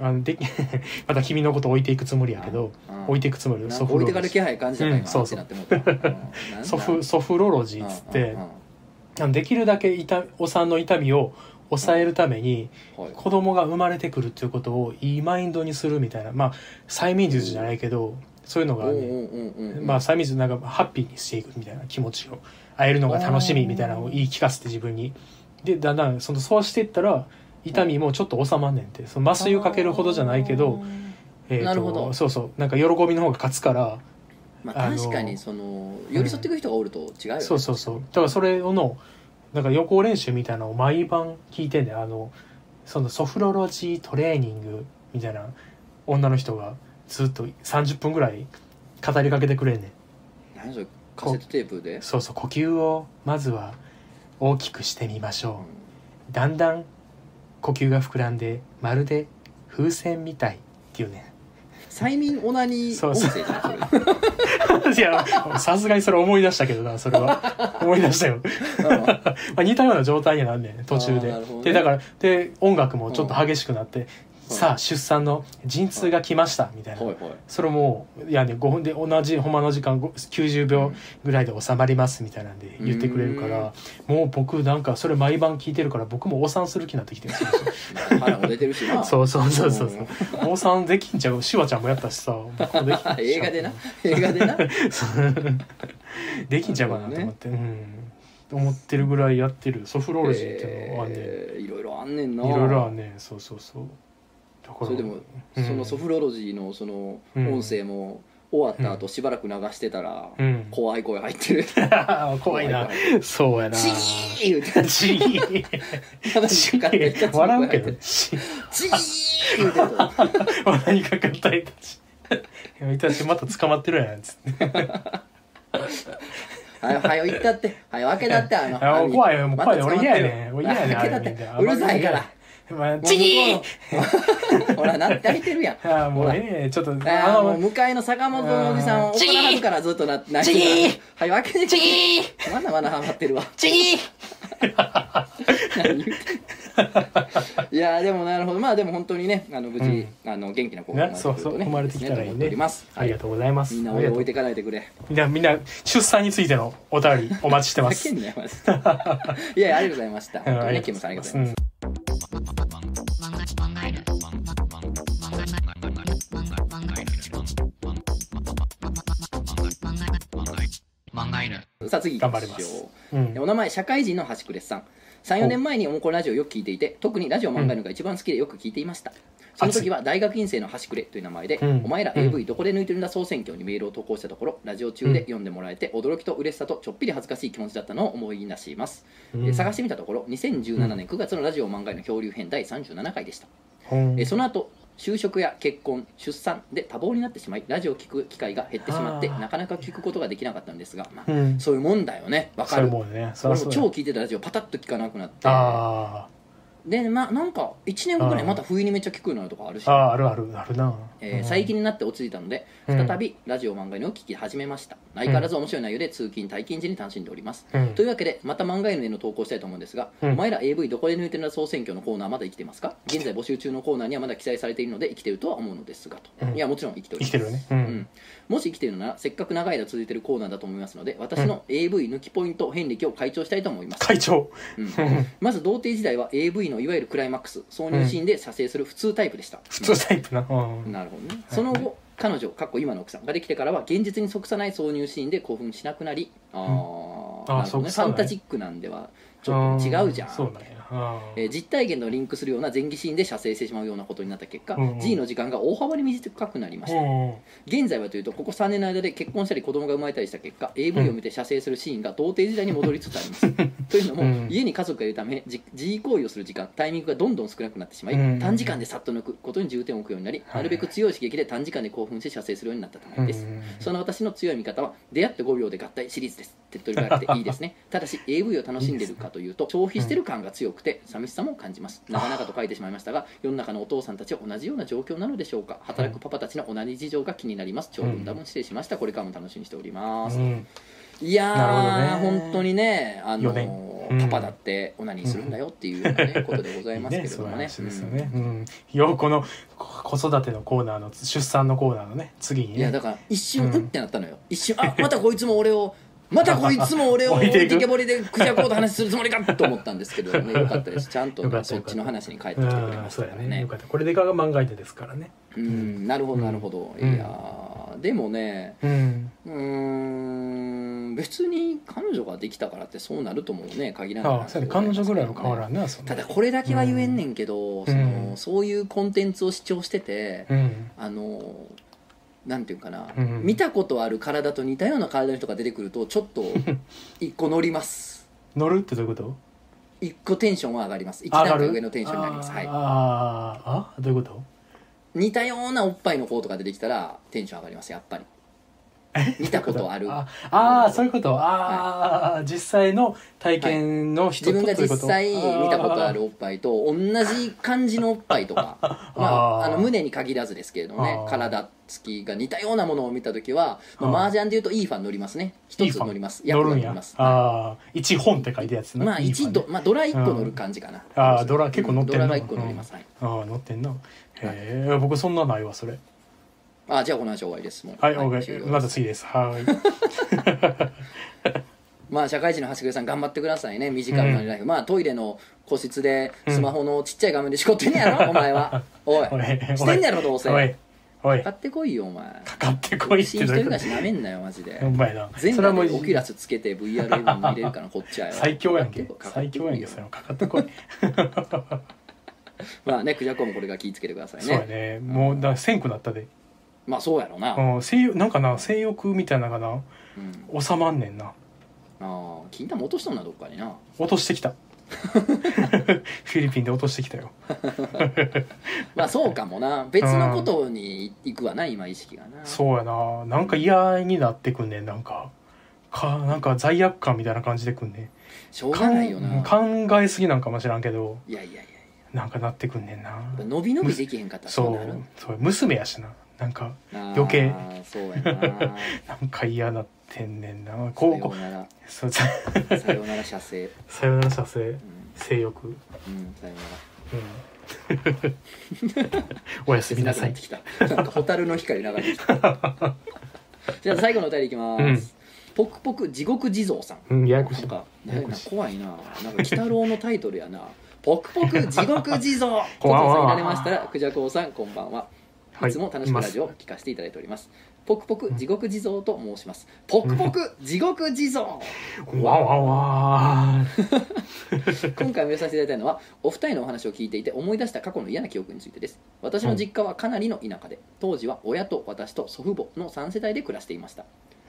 あ？ので また君のこと置いていくつもりやけど置いていくつもりよなんか置いてかれ気配感じたか今、うんそうそう。ソフソフロロジーっつってできるだけ痛お産の痛みを抑えるために子供が生まれてくるっていうことをいいマインドにするみたいな。まあ催眠術じゃないけどそういうのがねまあ催眠術なんかハッピーにしていくみたいな気持ちを会えるのが楽しみみたいなのを言い聞かせて自分に。でだんだんそのそうしていったら痛みもちょっと収まんねんって。その麻酔をかけるほどじゃないけど、えーとなるほど。そうそう。なんか喜びの方が勝つからまあ確かにその寄り添っていく人がおると違うよね。そうそうそう。だからそれのなんか予行練習みたいなのを毎晩聞いてんだよあのそのソフロロジートレーニングみたいな女の人がずっと30分ぐらい語りかけてくれんねん。何それカセットテープで。そうそう呼吸をまずは大きくしてみましょう。だんだん呼吸が膨らんでまるで風船みたいっていうね催眠オナニー音声じゃんそれいやさすがにそれ思い出したけどなそれは。思い出したよ、うん まあ、似たような状態にはなんねん途中で、あーなるほどね。でだからで音楽もちょっと激しくなって、うんさあ出産の陣痛が来ましたみたいな、はいはい。それもいやね5分で同じほんまの時間ご90秒ぐらいで収まりますみたいなんで言ってくれるからもう僕なんかそれ毎晩聞いてるから僕もお産する気になってきてるんですよ。腹も出てるしな。そうそうそうそうお産できんちゃうシュワちゃんもやったしさ。僕もできんちゃう 映画でな。映画でな。できんちゃうかなと思って、うん。思ってるぐらいやってるソフロロジーっていうのはね、えーいろいろあんねんな。いろいろあんねそうそうそうそれでもうん。そのソフロロジーのそのうん。音声も終わった後しばらく流してたらうん。怖い声入ってる。怖いな。声そうやな。チー言うてチー話にかかって。笑うけど。チーチー言うてる笑いかかった人たち。人たちまた捕まってるやんつって。はよはよ行ったって。はよ開けたってあの怖いよ。もう怖いよ。俺嫌やねん。俺嫌やねん開けたってうるさいからまあチー向こうの。ほらなって開いてるやん。あーもうええちょっとあーもうあ向かいの坂本のおじさんを怒らはるからずっとな泣いてるから。はい開けてチーまだまだハマってるわ。チー 何言ってんの。いやーでもなるほど。まあでも本当にねあの無事、あの元気な子がね。そうそう生まれてきたらいいね。ありがとうございます。みんな置いてかないでくれ。みんなみんな出産についてのお便りお待ちしてます。いやありがとうございました。本当にねキムさんありがとうございます、さあ次行きましょう。頑張ります。うん。でお名前社会人の端くれさん。34年前におもこラジオをよく聞いていて特にラジオ漫画のが一番好きでよく聞いていました、その時は大学院生の端くれとい。う名前で、うん。お前らうん。AV どこで抜いてるんだ総選挙にメールを投稿したところラジオ中で読んでもらえて驚きと嬉しさとちょっぴり恥ずかしい気持ちだったのを思い出します、うん。えー探してみたところ2017年9月のラジオ漫画への漂流編第37回でした、うん。えーその後就職や結婚出産で多忙になってしまいラジオを聞く機会が減ってしまってなかなか聞くことができなかったんですが、まあうん。そういうもんだよね。わかる。そういうもんね。そ俺も超聞いてたラジオパタッと聞かなくなって。あでまあなんか1年後ぐらいまた不意にめっちゃ聞くようになるとかあるし。ー、あーあるあるあるな、えーうん最近になって落ち着いたのでうん再びラジオ漫画犬を聞き始めました。相変わらず面白い内容で通勤退勤時に楽しんでおります。うん。というわけでまた漫画犬への投稿したいと思うんですが、うん。お前ら AV どこで抜いてるんだ総選挙のコーナーまだ生きてますか？現在募集中のコーナーにはまだ記載されているので生きてるとは思うのですがと、うん。いやもちろん生きております。生きてるね、うん。うん、もし生きているのならせっかく長い間続いているコーナーだと思いますので私の AV 抜きポイント遍歴を開帳したいと思います、会長。うん。まず童貞時代は AV のいわゆるクライマックス挿入シーンで射精する普通タイプでした、普通タイプな、うん。なるほどね。その後彼女かっこ今の奥さんができてからは現実に即さない挿入シーンで興奮しなくなり。あー、あなるほどね。即ファンタジックなんではちょっと違うじゃん。そうなんやあーえー実体験とリンクするような前期シーンで射精してしまうようなことになった結果、うんうん。G の時間が大幅に短くなりました、うん現在はというとここ3年の間で結婚したり子供が生まれたりした結果 AV を見て射精するシーンが童貞時代に戻りつつあります。というのも、うん。家に家族がいるためじ自慰行為をする時間タイミングがどんどん少なくなってしまい、うん。短時間でさっと抜くことに重点を置くようになり、はい。なるべく強い刺激で短時間で興奮して射精するようになったためです、うんその私の強い味方は出会って5秒で合体シリーズです手っ取り早くていいですね。ただし AV を楽しんでるかというと消費してる感が強くて寂しさも感じます。なかなかと書いてしまいましたが世の中のお父さんたちは同じような状況なのでしょうか。働くパパたちの同じ事情が気になります。長文多分失礼しました。これからも楽しみにしております、うん。いやー、ね。本当にねあの四年。うん。パパだってオナニーするんだよっていうような、ねことでございますけれどもね。よね、うん。ようこのこ子育てのコーナーの出産のコーナーのね次にね。いやだから一瞬うん。うんってなったのよ。一瞬あまたこいつも俺をまたこいつも俺を 置いてけぼりでクジャコウと話するつもりかと思ったんですけど、ね、よかったです。ちゃんとね、そっちの話に帰ってうきてくれましたからね。ね。よかった。これでかが漫画手ですからね。うんなるほどなるほど、うん。いやーでもねうん。うーん別に彼女ができたからってそうなるともね限らないああそうやね。彼女ぐらいは変わらんなただこれだけは言えんねんけど、そのうん。そういうコンテンツを視聴してて、うん。あのなんていうかな、うん。見たことある体と似たような体の人が出てくるとちょっと 一個乗ります。乗るってどういうこと？一個テンションは上がります。一段階上のテンションになります。はい。あーああどういうこと？似たようなおっぱいの子とか出てきたらテンション上がりますやっぱり 見たことある。ああーそういうこと？ああ、実際の体験の人自分がとということ？実際見たことあるおっぱいと同じ感じのおっぱいとか まあ、あの胸に限らずですけれどもね体つきが似たようなものを見た時は、まあ、麻雀でいうといいファン乗りますね。一つ乗ります。役が乗ります。ああ一本って書いたやつなまあ一度、まあ、ドラ1個乗る感じかな、あードラ結構乗ってんなドラが1個乗ります、はい。ああ乗ってんなへえ僕そんなないわそれあじゃあこの話終わりです。もう。はい、終了 OK です。また次です。はい。まあ社会人の橋口さん頑張ってくださいね。短いライフ、まあトイレの個室でスマホのちっちゃい画面でしこってんねやろ、お前は。おい。おい。してんねやろどうせ。おい。おい。買ってこいよお前。かかってこいって新一人暮らしなめんなよマジで。ほんまやな全それはもう裸でオキュラスつけて VR も見れるから こっちはよ。最強やんけ。最強やんけそれもかかってこい。まあねクジャコもこれが気ぃつけてくださいそうやね。ねもうだからせんくなったでまあそうやろな、うん性欲なんかな性欲みたいなのがな？うん、収まんねんな。ああ金玉落としとんなどっかにな。落としてきた。フィリピンで落としてきたよ。まあそうかもな。別のことに行くわな今意識がな。そうやな。なんか嫌になってくんねん。なんかかなんか罪悪感みたいな感じでくんねん。しょうがないよな。考えすぎなんかもしらんけど。いやいやいやいなんかなってくんねんな。や伸び伸びできへんかったらそうそう娘やしななんか余計。そうやな。なんか嫌なってんねんなさこうこよう。さ さようなら射精。さよなら射精。うん、性欲。うん、さようん。おやすみなさい。切な蛍の光流れてきた。じゃあ最後のお便りいきます、うん。ポクポク地獄地蔵さん。うんややこしい。なんか、怖いな。なんか鬼太郎のタイトルやな。ポクポク地獄地蔵。こんばんはトトされましたらクジャコウさんこんばんははい。いつも楽しくラジオを聞かせていただいております。ポクポク地獄地蔵と申します。ポクポク地獄地蔵。わわわ 今回お寄せさせていただいたのはお二人のお話を聞いていて思い出した過去の嫌な記憶についてです。私の実家はかなりの田舎で当時は親と私と祖父母の3世代で暮らしていました。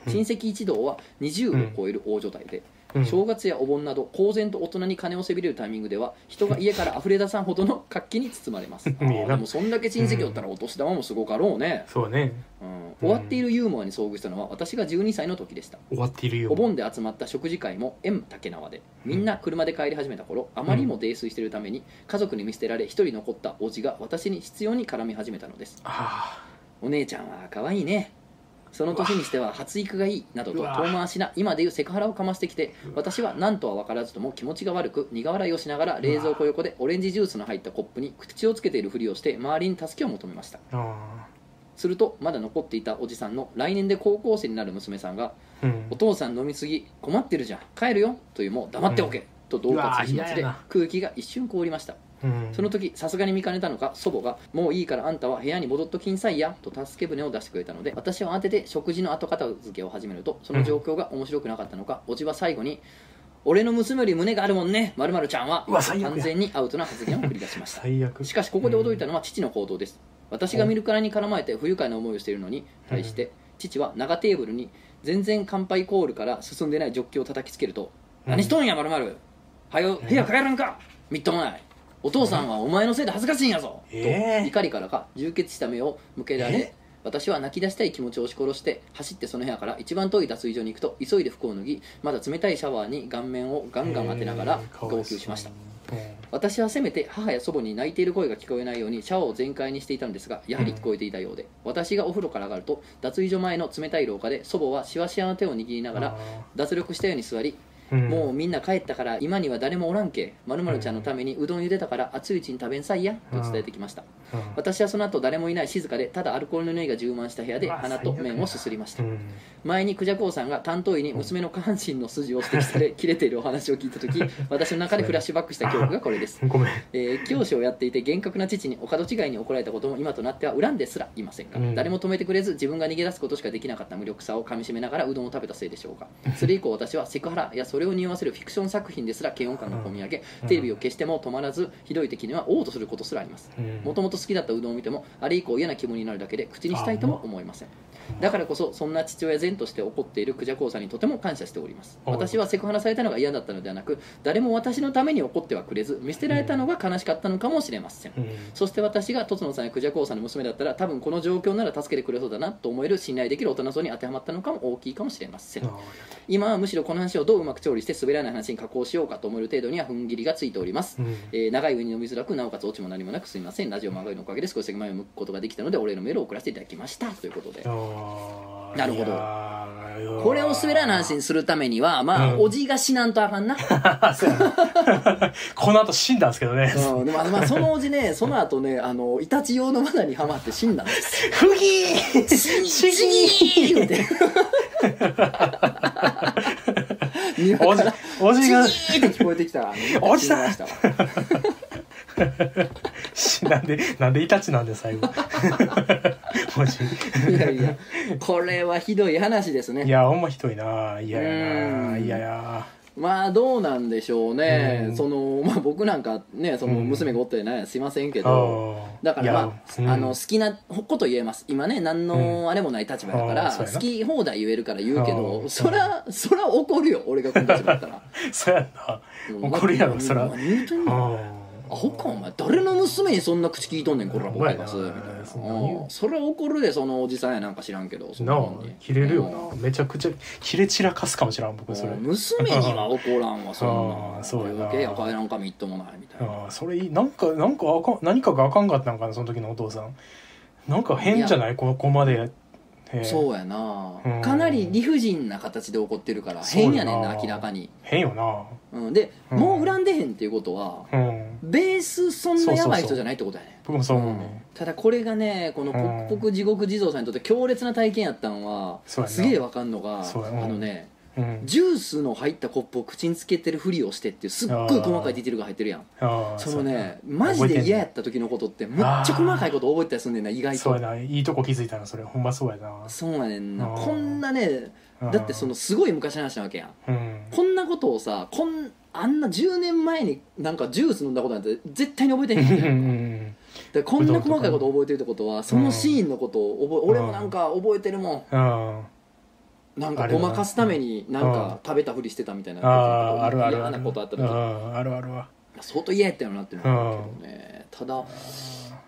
うん。親戚一同は20を超える大所帯で、うん正月やお盆など公然と大人に金をせびれるタイミングでは人が家から溢れ出さんほどの活気に包まれます。でもそんだけ親戚おったらお年玉もすごかろうね、そうね。うん。終わっているユーモアに遭遇したのは私が12歳の時でした。終わっているよお盆で集まった食事会も縁竹縄でみんな車で帰り始めた頃あまりにも泥酔しているために家族に見捨てられ一人残ったおじが私に執拗に絡み始めたのです。あお姉ちゃんは可愛いねその年にしては発育がいいなどと遠回しな今でいうセクハラをかましてきて私は何とは分からずとも気持ちが悪く苦笑いをしながら冷蔵庫横でオレンジジュースの入ったコップに口をつけているふりをして周りに助けを求めました。するとまだ残っていたおじさんの来年で高校生になる娘さんがお父さん飲みすぎ困ってるじゃん帰るよというも黙っておけ、と恫喝しうまちで空気が一瞬凍りました。うんその時さすがに見かねたのか祖母が「もういいからあんたは部屋に戻っときんさいや」と助け舟を出してくれたので私は慌てて食事の後片付けを始めるとその状況が面白くなかったのか、おじは最後に「俺の娘より胸があるもんねまるちゃんは」完全にアウトな発言を繰り出しました。しかしここで驚いたのは父の行動です。私が見るからに絡まえて不愉快な思いをしているのに対して父は長テーブルに全然乾杯コールから進んでないジョッキを叩きつけると「うん。何しとんやまるまる。はよ部屋帰らんか。みっともないお父さんはお前のせいで恥ずかしいんやぞ」えー。と怒りからか充血した目を向けられえ私は泣き出したい気持ちを押し殺して走ってその部屋から一番遠い脱衣所に行くと急いで服を脱ぎまだ冷たいシャワーに顔面をガンガン当てながら号泣しました。私はせめて母や祖母に泣いている声が聞こえないようにシャワーを全開にしていたんですがやはり聞こえていたようで、私がお風呂から上がると脱衣所前の冷たい廊下で祖母はしわしわの手を握りながら脱力したように座り、もうみんな帰ったから今には誰もおらんけ。まるまるちゃんのためにうどん茹でたから熱いうちに食べんさいや。と伝えてきました。うん。私はその後誰もいない静かでただアルコールの匂いが充満した部屋で鼻と麺をすすりました。うん前にクジャコウさんが担当医に娘の下半身の筋を指摘され 切れているお話を聞いた時私の中でフラッシュバックした記憶がこれです。えー教師をやっていて厳格な父にお門違いに怒られたことも今となっては恨んですらいませんが、うん。誰も止めてくれず自分が逃げ出すことしかできなかった無力さをかみしめながらうどんを食べたせいでしょうか？それ以降私はセクハラやそれを匂わせるフィクション作品ですら嫌悪感が込み上げ、うん。テレビを消しても止まらずひどい時には嘔吐することすらあります。うん。もともと好きだったうどんを見てもあれ以降嫌な気分になるだけで口にしたいとも思いません。だからこそそんな父親前として怒っているクジャコウさんにとても感謝しております。はい私はセクハラされたのが嫌だったのではなく誰も私のために怒ってはくれず見捨てられたのが悲しかったのかもしれません。うん。そして私がとつのさんやクジャコウさんの娘だったら多分この状況なら助けてくれそうだなと思える信頼できる大人層に当てはまったのかも大きいかもしれません。あ今はむしろこの話をどううまく調理して滑らない話に加工しようかと思える程度には踏ん切りがついております。うん。えー長い上に飲みづらくなおかつオチも何もなくすみません。ラジオ漫画のおかげで少しだけ前を向くことができたのでお礼のメールを送らせていただきました。ということで。なるほど。これを滑らない話にするためにはまあ、うん。おじが死なんとあかんな、この後死んだんですけどね。うん、でもまあそのおじねその後ねあのイタチ用の罠にはまって死んだんです。よ不義。死に言うて。庭おじおじがチーって聞こえてきた。らおじさん。死にましたわしなんでなんでイタチなんで最後。おじ。いやいや。これはひどい話ですね。いやほんまひどいな。嫌やうなん。嫌やまあどうなんでしょうね、うん。そのまあ、僕なんかねそのうん。娘がおってねすいませんけあど、ー。だからまあ,、あの好きなこと言えます。今ね何のあれもない立場だから、あーそうやな。好き放題言えるから言うけあどー。そらそら怒るよ俺がこの立場だったら。そうやんな。うん。怒るやろそら。何言うてんのアホかお前誰の娘にそんな口聞いとんねんこらボケがすみたいな。それは怒るでそのおじさんやなんか知らんけどそんなあもんに切れるようんなめちゃくちゃ切れ散らかすかもしらん僕それ。うん。娘には怒らんわそんあなーそうやな。余計やかいなんかみっともないみたいな。それなんかなんかあかん何かがあかんかったんかなその時のお父さん。なんか変じゃない？ここまでそうやな。うん。かなり理不尽な形で怒ってるから変やねんな明らかに、変よな。うん、で、うん。もう恨んでへんっていうことはうん。ベースそんなやばい人じゃないってことやね僕もそう思ううん。ね、ただこれがねこのうん「ポクポク地獄地蔵」さんにとって強烈な体験やったんはすげえわかんのがあのねうんジュースの入ったコップを口につけてるふりをしてっていうすっごい細かいディテールが入ってるやん。そのねマジで嫌やった時のことってむっちゃ細かいこと覚えてたりすんねんな意外と。そうやないいとこ気づいたなそれ。ほんまそうやな。そうやねんな。こんなねうんだってそのすごい昔の話なわけやん。うん。こんなことをさこんあんな10年前になんかジュース飲んだことなんて絶対に覚えてへんうんうやんん。だこんな細かいこと覚えてるってことはそのシーンのことを覚え俺もなんか覚えてるもうんんなんかごまかすためになんか食べたふりしてたみたいな。あああるある。嫌なことあったうん時あるあるわ。相当嫌やったよなっていうのはあるけどね。ただう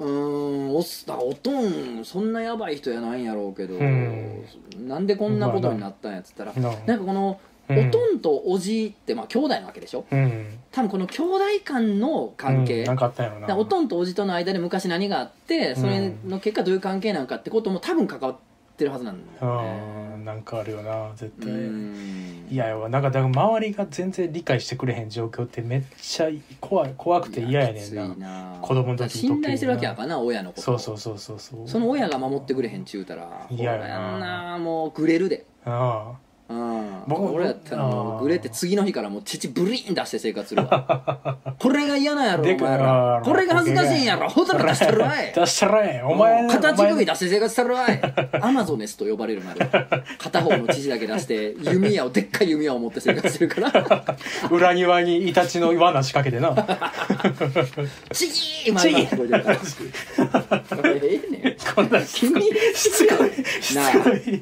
ーんおっだおとんそんなやばい人やないんやろうけど、うん。なんでこんなことになったんやっつったら、な。なんかこの、うん。おとんとおじってまあ兄弟なわけでしょ？うん。多分この兄弟間の関係、うんなんかあったんやろな。だからおとんとおじとの間で昔何があってそれの結果どういう関係なんかってことも多分関わってるはずなんだよね。うん。なんかあるよな絶う対ん。いやよなんかだから周りが全然理解してくれへん状況ってめっちゃ怖い怖くて嫌やねんな。な。子供の時信頼してるわけやからな親のこと。そうそうそうそうそう。その親が守ってくれへんちゅうたら嫌やな。もうグレるで。あうん僕俺やったらもうグレって次の日からもう父ブリーン出して生活するわ。これが嫌なんやろおで前からこれが恥ずかしいんやろ。ほたら出してるわい。出したらえお前片乳お前首出して生活してるわい。アマゾネスと呼ばれるなる 片方の乳だけ出して弓矢をでっかい弓矢を持って生活してるから。裏庭にイタチの罠仕掛けてな。チギー前から聞こえてるから。これええねん。こんな君しつこい。しつこい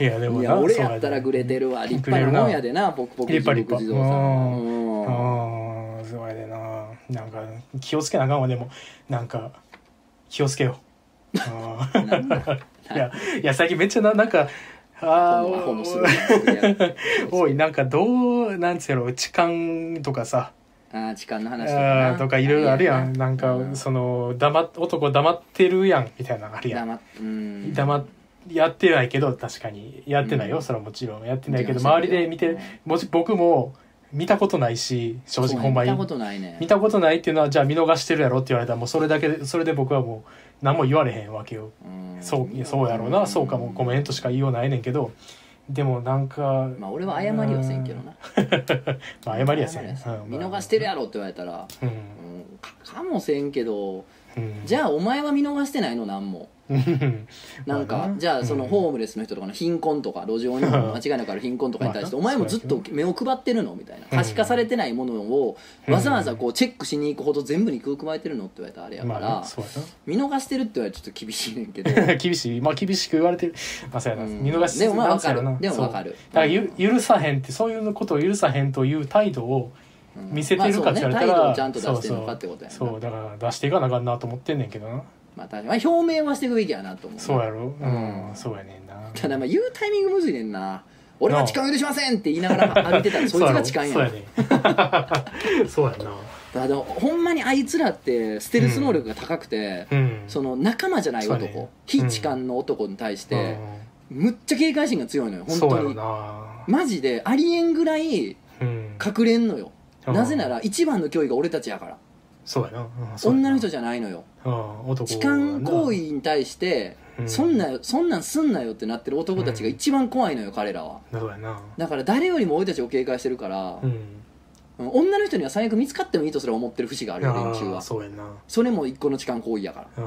いやでもや俺やったらグレてるわ。立派なもんやでなポクポク立派立派。自動さん。ううんああそうやでな。なんか気をつけなあかんわでも。なんか気をつけよう。いやいや最近めっちゃななんかあアホのすーる。おいなんかどうなんつうやろ痴漢とかさ。あー痴漢の話とかいろいろあるやん。なんかうん。その黙っ男黙ってるやんみたいなのあるやん。黙っうん。黙っやってないけど確かに。やってないよ、うん。それはもちろん。やってないけど周りで見てる。もし僕も見たことないし正直ほんまに。見たことないね。見たことないっていうのはじゃあ見逃してるやろって言われたらもうそれだけでそれで僕はもう何も言われへんわけよ、うん。そうそうやろうな、そうかも。ごめんとしか言いようないねんけど。でもなんか、まあ俺は謝りはせんけどな。まあ謝りはせん、うん見逃してるやろって言われたらうん。うん。かかもせんけどうん。じゃあお前は見逃してないの？なんも。うんなんかじゃあそのうん。ホームレスの人とかの貧困とか路上にも間違いなくある貧困とかに対して お前もずっと目を配ってるの？みたいな。うん。可視化されてないものをうん。わざわざこうチェックしに行くほど全部に空加えてるのって言われたらあれやかまあら見逃してるって言われたらちょっと厳しいねんけど。厳しい。まあ厳しく言われてる。まあそうやな、うん。見逃しでもまあなんつうやろな。わかるでもわかる。だからゆ許さへんってそういうことを許さへんという態度をうん見せてるかって言われたら、まあそうね。態度をちゃんと出してるのかってことやな。そうそう。そうだから出していかなあかんなと思ってんねんけどなまあ確かに。まあ表明はしていくべきやなと思う。なそうやろ？うん、うんそうやねんな。ただまあ言うタイミングむずいねんな。俺は痴漢許しませんって言いながら歩いてたら そいつが痴漢やん。そうやねそうや な。だほんまにあいつらってステルス能力が高くて、うん。その仲間じゃない男、ね。非痴漢の男に対して、うむっちゃ警戒心が強いのよ本当に。な。マジでありえんぐらいうん。隠れんのよ、うん。なぜなら一番の脅威が俺たちやから。そうやな、女の人じゃないのよ痴漢行為に対して、うん。そんなそんなんすんなよってなってる男たちが一番怖いのよ彼らは。だから誰よりも俺たちを警戒してるから、女の人には最悪見つかってもいいとすら思ってる節があるよ連中は。それも一個の痴漢行為やから。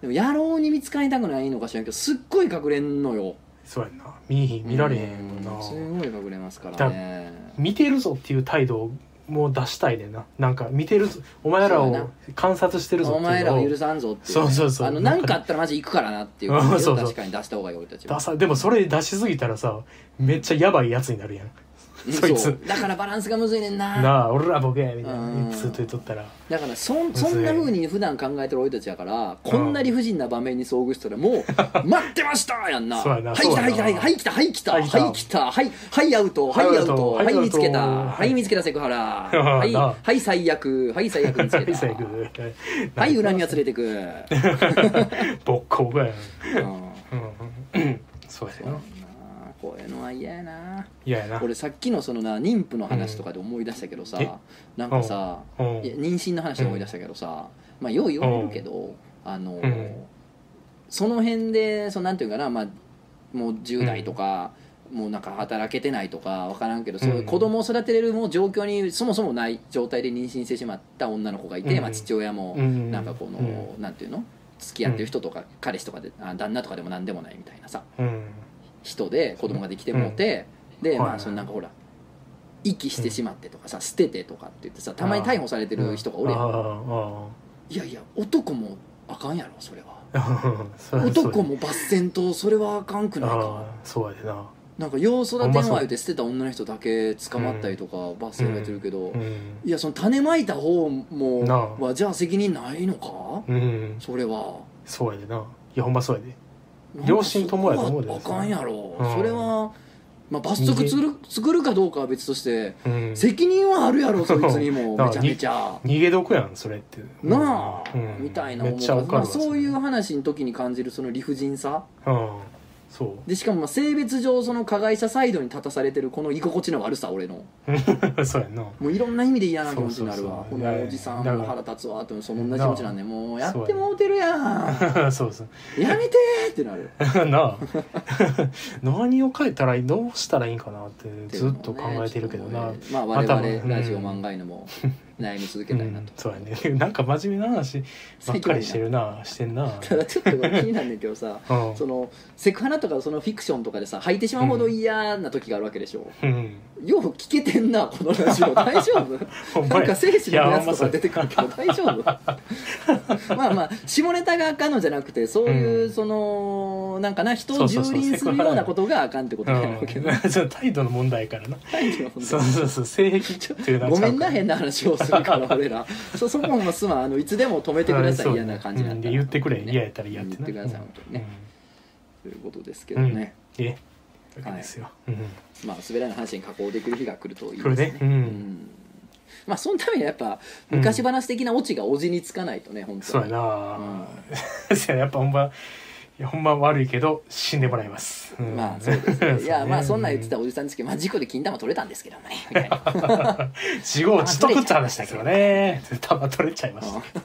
でも野郎に見つかりたくないのか知らんけどすっごい隠れんのよ。そうやな。見見られへんもんな。うすごい隠れますからね。見てるぞっていう態度をもう出したいねんな。なんか見てるぞ。お前らをそうやな。観察してるぞお前らをの許さんぞっていそうそうそう。あのなんかあったらマジ行くからなっていう 感じうんそうそう。を確かに出した方がいい俺たちはダサでもそれ出しすぎたらさめっちゃヤバいやつになるやん そいつ。だからバランスがむずいねんな。なあ俺らボケみたいな。うん。ずっと言っとったら。だからそんそんな風に普段考えてる俺たちやからこんな理不尽な場面に遭遇したらもう「待ってました!」やんな「そうはい来たはい来たはい来たはい来たはい来た。はいはいはいアウト。はいアウト。はい見つけた。はいはい見つけたセクハラ。いはいな。はい最悪。はい最悪見つけた。はい。裏には連れてく。ボッコボコやん。そうやなこういうのは嫌やな。嫌やな。俺さっきのそのな妊婦の話とかで思い出したけどさ、うん。え？なんかさ、うん。いや妊娠の話で思い出したけどさ、まあよう言われるけど、あの、うん。その辺でそのなんていうかな、まあ、もう10代とか、もうなんか働けてないとか分からんけど、そういう子供を育てれるもう状況にそもそもない状態で妊娠してしまった女の子がいて、うん。まあ、父親もうん。なんかこの、なんていうの？付き合ってる人とか、彼氏とかであ旦那とかでも何でもないみたいなさ。うん人で子供ができてもうて、でまあはい。そのなんかほら遺棄してしまってとかさ捨ててとかって言ってさたまに逮捕されてる人がおるやん、ああいやいや男もあかんやろそれは。男も罰せんとそれはあかんくないああかそうやでな。なんかよう育てんわ言うて捨てた女の人だけ捕まったりとか罰せられてるけど、うん。いやその種まいた方もはじゃあ責任ないのか？うん。それは。そうやでな。いやほんまそうやで両親ともやと思うで。あかんやろ、うん。それは、まあ、罰則作る作るかどうかは別としてうん。責任はあるやろそいつにも。めちゃめちゃ。逃げ得やんそれって。なあ、うん。みたいなめっちゃわかるわまあ、そういう話の時に感じるその理不尽さ。うんそでしかもまあ性別上その加害者サイドに立たされてるこの居心地の悪さ俺の。う そうやんな。もういろんな意味で嫌な気持ちになるわ。こそうそうそう。のおじさんも腹立つわってその同じ気持ちなんでもうやってもうてるやん。そうそう。やめてーってなる。なあ。何を書いたらいいどうしたらいいんかなってずっと考えてるけどな、まあ我まあ多分々ラジオ漫画犬も悩み続けたいなと。うん、そうやね。なんか真面目な話ばっかりしてるなしてんな。ただちょっとこれ気になんねんけどさうん。そのセクハラとかそのフィクションとかでさ吐いてしまうほど嫌な時があるわけでしょ、うん。よう聞けてんなこのラジオ。大丈夫？なんか精子のやつとか出てくるけど大丈夫？まあまあ下ネタがあかんのじゃなくてそういう、うん。そのなんかな人を蹂躙するようなことがあかんってことなんやろうけど、うん、その態度の問題やからな。そうそうそう性癖っていうのはごめんな変な話をするから俺らそそこもすまんあのいつでも止めてください嫌な感じなんで言ってくれ嫌やったら嫌って言ってください本当にね、ということですけどね、うんえわけですよ、まあ滑らない話に加工できる日が来るといいですねねうんまあそのためにやっぱ昔話的なオチがおじにつかないとね本当そうやな、うややっぱほんまいやほんま悪いけど死んでもらいます、うん。まあ そうですね。いやまあそんなん言ってたおじさんですけど、まあ、事故で金玉取れたんですけどもね。みたいな自業自得って話だけどね。玉取れちゃいました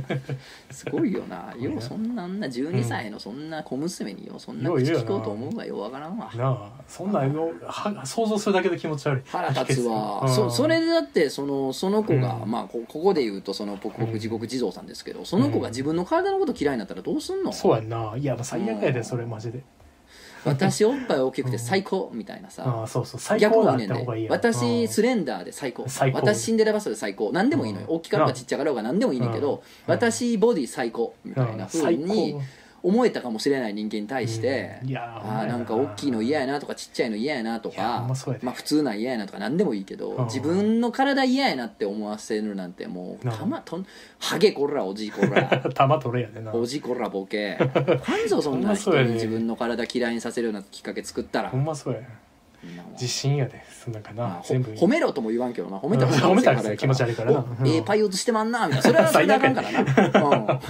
すごいよな。ようそんなあんな12歳のそんな小娘によそんな口聞こうと思うがようわからんわ。なあそんなんよは想像するだけで気持ち悪い。腹立つわ、うん。そそれでだってそのその子が、うん。まあこここで言うとそのポクポク地獄地蔵さんですけどその子が自分の体のこと嫌いになったらどうすんの、そうやんな。いや最悪やでそれマジで私おっぱい大きくて最高みたいなさ、ああそうそう。最逆高だっもいいね。私スれレンダーで最高。最高。私シンデレラバストで最高。何でもいいのよ、うん。大きかろうがちっちゃかろうが何でもいいねんけど、うん。私ボディ最高みたいな風最に高思えたかもしれない人間に対して、うん。いやーあーなんか大きいの嫌やなとかちっちゃいの嫌やなとかんまあ普通なん嫌やなとか何でもいいけど、うん。自分の体嫌やなって思わせるなんてもうなたまとんハゲこらおじこら。玉取れやでな。おじこらボケ。なんぞそんな人に自分の体嫌いにさせるようなきっかけ作ったら。ほんまそうや。そんなもん自信やでそんなんかな。まあほ全部。褒めろとも言わんけどな。褒めたらうん褒めたら気持ち悪いからな。ええパイオツしてまんなみたいな。それはそれであかんからな、うん、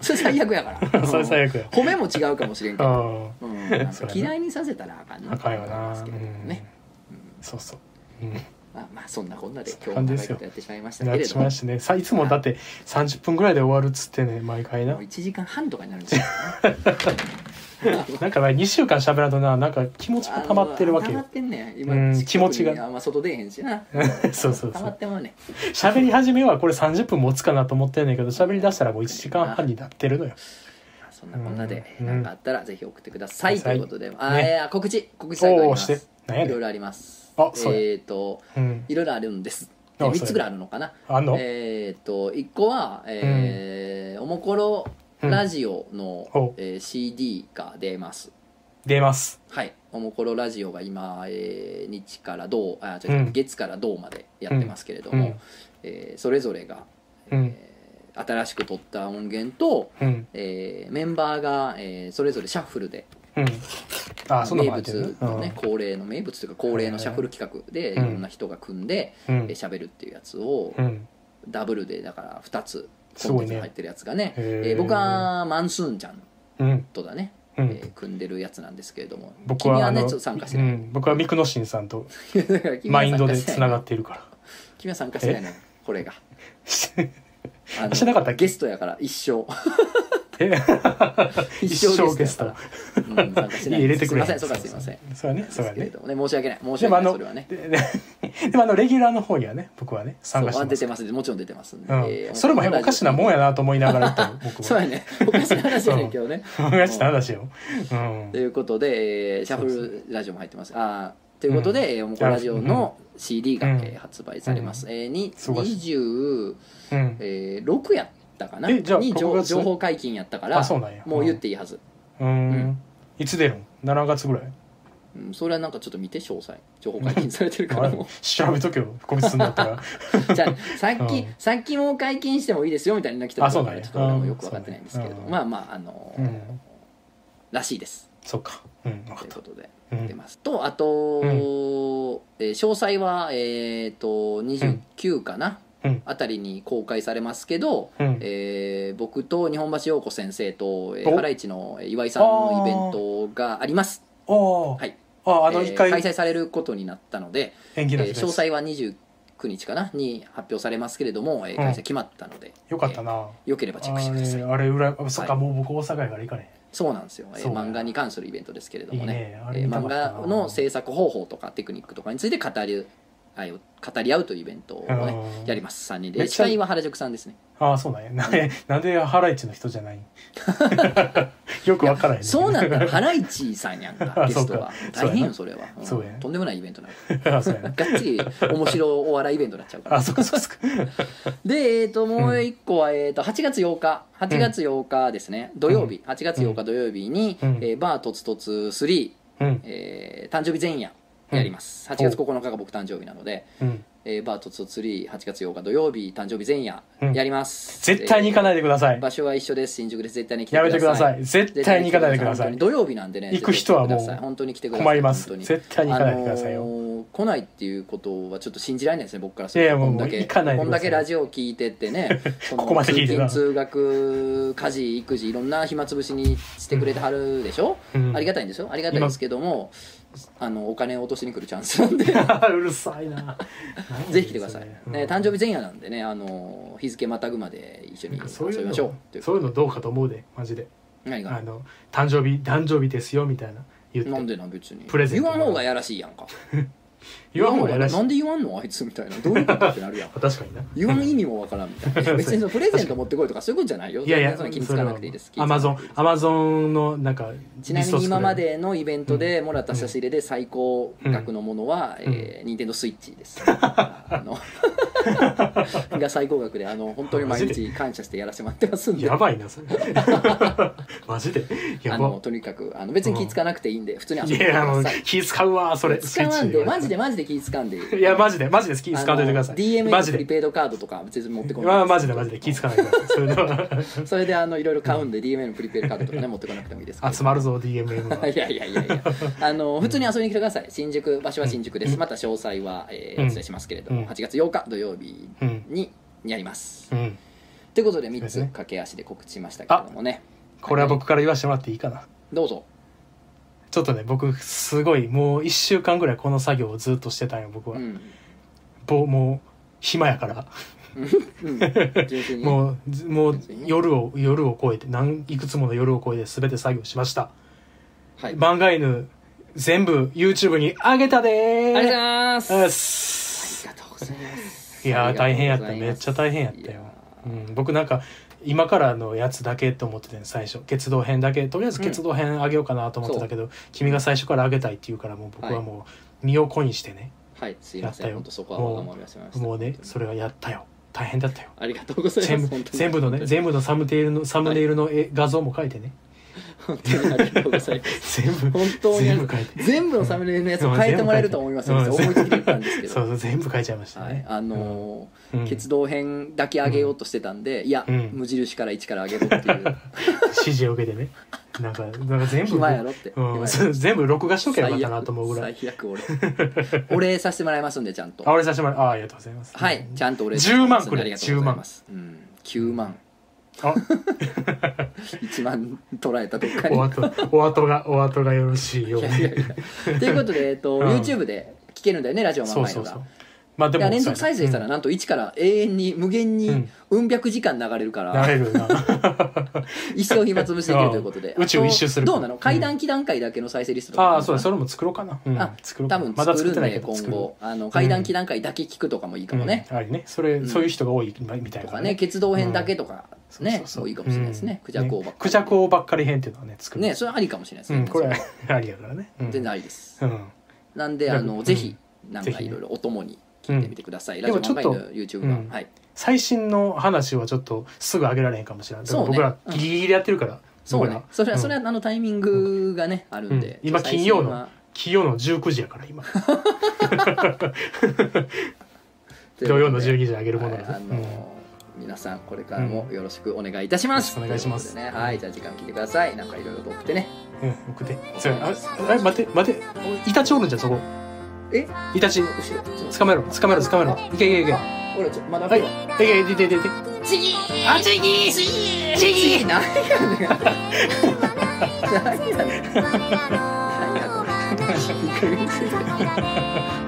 それ最悪やから。それ最悪や。褒めも違うかもしれんけど、ううん、嫌いにさせたらあかんなあかんよと思いなますけれどもね、うん。そうそう。うんまあまあそんなこんなでそ今日も長いことやってしまいましたなってしけれどもね。さいつもだって30分ぐらいで終わるっつってね毎回な。もう1時間半とかになるんですよ、なんか2週間喋らんとななんか気持ちが溜まってるわけよ。溜まってんね今、うん気持ちが。あんま外出えへんしな。そうそうそう。溜まってまうね。喋り始めはこれ30分持つかなと思ってんねんけど喋り出したらもう1時間半になってるのよ。そんなこんなでうん何かあったらぜひ送ってください、ください。ということで、あね。えー告知告知最後あいろいろありますあそうやえっ、とうん。いろいろあるんです。あ3つぐらいあるのかな。あんの？えっ、と1個は、えーおもころラジオの、ほえー CD が出ます。出ます。はい。おもころラジオが今、えー日から銅あ違う違う、うん。月から銅までやってますけれども、うん。えーそれぞれが、うん。えー新しく撮った音源と、うん。えーメンバーが、えーそれぞれシャッフルでうん。あそんな名のも入ってる物のね、恒例の名物というか恒例のシャッフル企画でいうん。ろんな人が組んでうん。えー喋るっていうやつをうん。ダブルでだから2つコンテンツが入ってるやつがねへー。えー僕はマンスーンちゃんうん。とだね、うん。えー組んでるやつなんですけれども僕は君はねちょっと参加してない、うん。僕はミクノシンさんとだから君はマインドでつながっているから。君は参加してないの？これが。あ のしてなかったっけ？ゲストやから一生。え 一生ゲスト。うん参加しない。入れてくれ。すいませんそうかすいません。そうやねそうやね。ね申し訳ない。申し訳ない。それはね。でもあのレギュラーの方にはね僕はね参加してます。そう出てますもちろん出てますんで、うん。えーそれもおかしなもんやなと思いながら言ったの僕はそうやね。おかしな話やねんけどね。おかしな話よ。うん。ということで、えーシャッフルラジオも入ってます。あーということで、えーおもこラジオの CD が、うんえー発売されます、26、うん。えー6やったかな？えじゃあに情6月情報解禁やったからあそうなんや。もう言っていいはず、うん。うん。いつ出るん？7月ぐらい？うん、それはなんかちょっと見て詳細。情報解禁されてるかあれらも調べとけよ個別すんだったら。う じゃあさっき、うん。さっきもう解禁してもいいですよみたいなの来てあそうなんや。ちょっと俺もよく分かってないんですけれども、うん。まあまああのーうん。らしいですそっか。うん分かった。ということでうん。出ます、とあと、えー詳細はえっ、と29かな、うんあたりに公開されますけど、うん。えー僕と日本橋陽子先生と、えーお。ハライチの岩井さんのイベントがあります。はい。ああのえー一回。開催されることになったので、延期になってたやつえー詳細は29日かなに発表されますけれども、えー開催決まったので、よかったな。えーよければチェックしてください。あれ裏あそっかはい。もう僕大阪やから行かねそうなんですよ、えー漫画に関するイベントですけれどもね。いいね。えー漫画の制作方法とかテクニックとかについて語り合い語り合うというイベントをねうんやります。3人で。司会は原宿さんですね。ああそうなんや。ななんでハライチの人じゃない？よくわからへんねそうなんだ。ハライチさんやんかあゲストは。大変よそれは。ん。そうや。ねとんでもないイベントなのがっつり面白お笑いイベントになっちゃうから。あそうかそうか で、えー、ともう一個は、えー、と8月8日。8月8日ですね、土曜日。8月8日土曜日に、うん。えーバーとつとつ3、うん。えー誕生日前夜やります、8月9日が僕誕生日なので、うん。えーバーとつとつ38月8日土曜日誕生日前夜うん。やります、絶対に行かないでください。えー場所は一緒です。新宿です。絶対に来てやください。めてください。絶対に行かないでください。土曜日なんでね。行く人はもう本当に来てください。困ります。絶対に行かないでくださいよ。あのー来ないっていうことはちょっと信じられないですね僕からすると。いやいやもうこんだけ。もう行かないでこんくだけラジオ聞いてってね ここまで聞いて通学家事育児いろんな暇つぶしにしてくれてはるでしょ、うん。ありがたいんですよ。ありがたいですけどもあのお金を落としに来るチャンスなんで。うるさいな。ぜひ来てください、うん。ね、誕生日前夜なんでねあの日付またぐまで一緒にそういう遊びましょう。そういうのどうかと思うでマジで。何が？あの誕生日誕生日ですよみたいな言って。なんでなん別に。プレゼント言わん方がやらしいやんか 言わん方がやらしいなんで言わんの？あいつみたいな。どういうことってなるやん。確かにな。言わん意味もわからんみたいな。別にそのプレゼント持ってこいとかそういうことじゃないよ。いやいやそんな気につかなくていいです。アマゾンアマゾンのなんかちなみに今までのイベントでもらった差し入れで最高額のものは、うん。えー、任天堂スイッチです、あのが最高額であの本当に毎日感謝してやらせてもらってますんで。やばいなそれ。マジで？やあのばとにかくあの別に気ぃつかなくていいんで普通に遊んいでくやあのださい気使うわそれ。使わんでマジでマジで気ぃつかんで。いやマジでマジで気使わんといてください。DM マジで。のプリペイドカードとか別に持ってこない。まあマジでマジで気使わないでください それであのいろいろ買うんで DM のプリペイドカードとかね持ってこなくてもいいです 集まるぞ DMM が いやいやいやいや。あの普通に遊びに来てください。新宿場所は新宿です、また詳細は、えお伝えしますけれども、うん。8月8日土曜日うんにやります、うん。ということで3つ駆け足で告知しましたけれどもね。これは僕から言わせてもらっていいかな。どうぞちょっとね僕すごいもう1週間ぐらいこの作業をずっとしてたんよ僕は、うん、ぼもう暇やから。もうずもう夜を夜を超えて何いくつもの夜を超えて全て作業しました。はい、漫画犬全部 YouTube に上げたでー。ありがとうございます。あす。りがとうございます。いや大変やった。めっちゃ大変やったよ。うん、僕なんか今からのやつだけと思ってて最初。決動編だけとりあえず決動編あげようかなと思ってたけど、君が最初からあげたいって言うからもう僕はもう身を粉にしてね、はい。すいませやったよ。ん本当そこはわがまま言わせましたもうねそれはやったよ。大変だったよ。ありがとうございます。全部のね全部のサムネイルのサムネイルの絵、画像も書いてね本当にありがとうございます。全部本当に全部書いて。全部のサムネイルのやつを変えてもらえると思います思いつきで言ったんですけどそうそう。全部書いちゃいましたはい。ね、、あのーうん。決動編だけ上げようとしてたんで、いや、うん。無印から1から上げろっていう。指示を受けてね。なんかなんか全部暇やろって、うん。全部録画しとけばよかったなと思うぐらい。最悪俺。お礼させてもらいますんでちゃんと。あ俺させてもらう。あありがとうございます。はい。ちゃんとお礼10万くれ。ありがとうございます、うん、9万あ。1万捉えたどっかにお後お後がお後がよろしいように。やということで、えっとうん。YouTube で聞けるんだよねラジオマンが。まあでも連続再生したらなんと1から永遠に無限にうん。うん百時間流れるかなられるな。一生暇つぶしできるということで。うん。宇宙一周するどうなの？階段期段階だけの再生リストとか。ああそうだ。それも作ろうかな、うん。あ作ろう多分作るんで今後。あの階段期段階だけ聞くとかもいいかもね、うん、ありね。それ、うん。そういう人が多いみたいなとかね鉄道編だけとかね、そういいかもしれないですね、クジャク王ばっかり。クジャばっかり編っていうのはね作る。ねそれはありかもしれないですね、うんこれはありやからね、うん、全然ありです。うん。なんであの、うんぜひなんかいろいろお供に聞いてみてください、うん。ラジオでもちょっと YouTube はい。最新の話はちょっとすぐ上げられへんかもしれない。そうね。僕らギリギリやってるから、そうね。それは、うん。それはあのタイミングがねあるんで、うん。今金曜のは金曜の19時やから今。土曜の12時に上げるものはいあの皆さんこれからもよろしくお願いいたします、よろしくお願いします。ねはいじゃあ時間聞いてください。なんかいろいろと送ってね。うん、うん、送って。それああれ待って待って。イタチおるんじゃんそこ。え？イタチ。捕まえろ捕まえろ捕まえろ。いけいけいけ。は俺ちょまだい。いけいけいけいけいけちぎーあちぎーちぎーちぎー何やねん。何やねん。何やこれ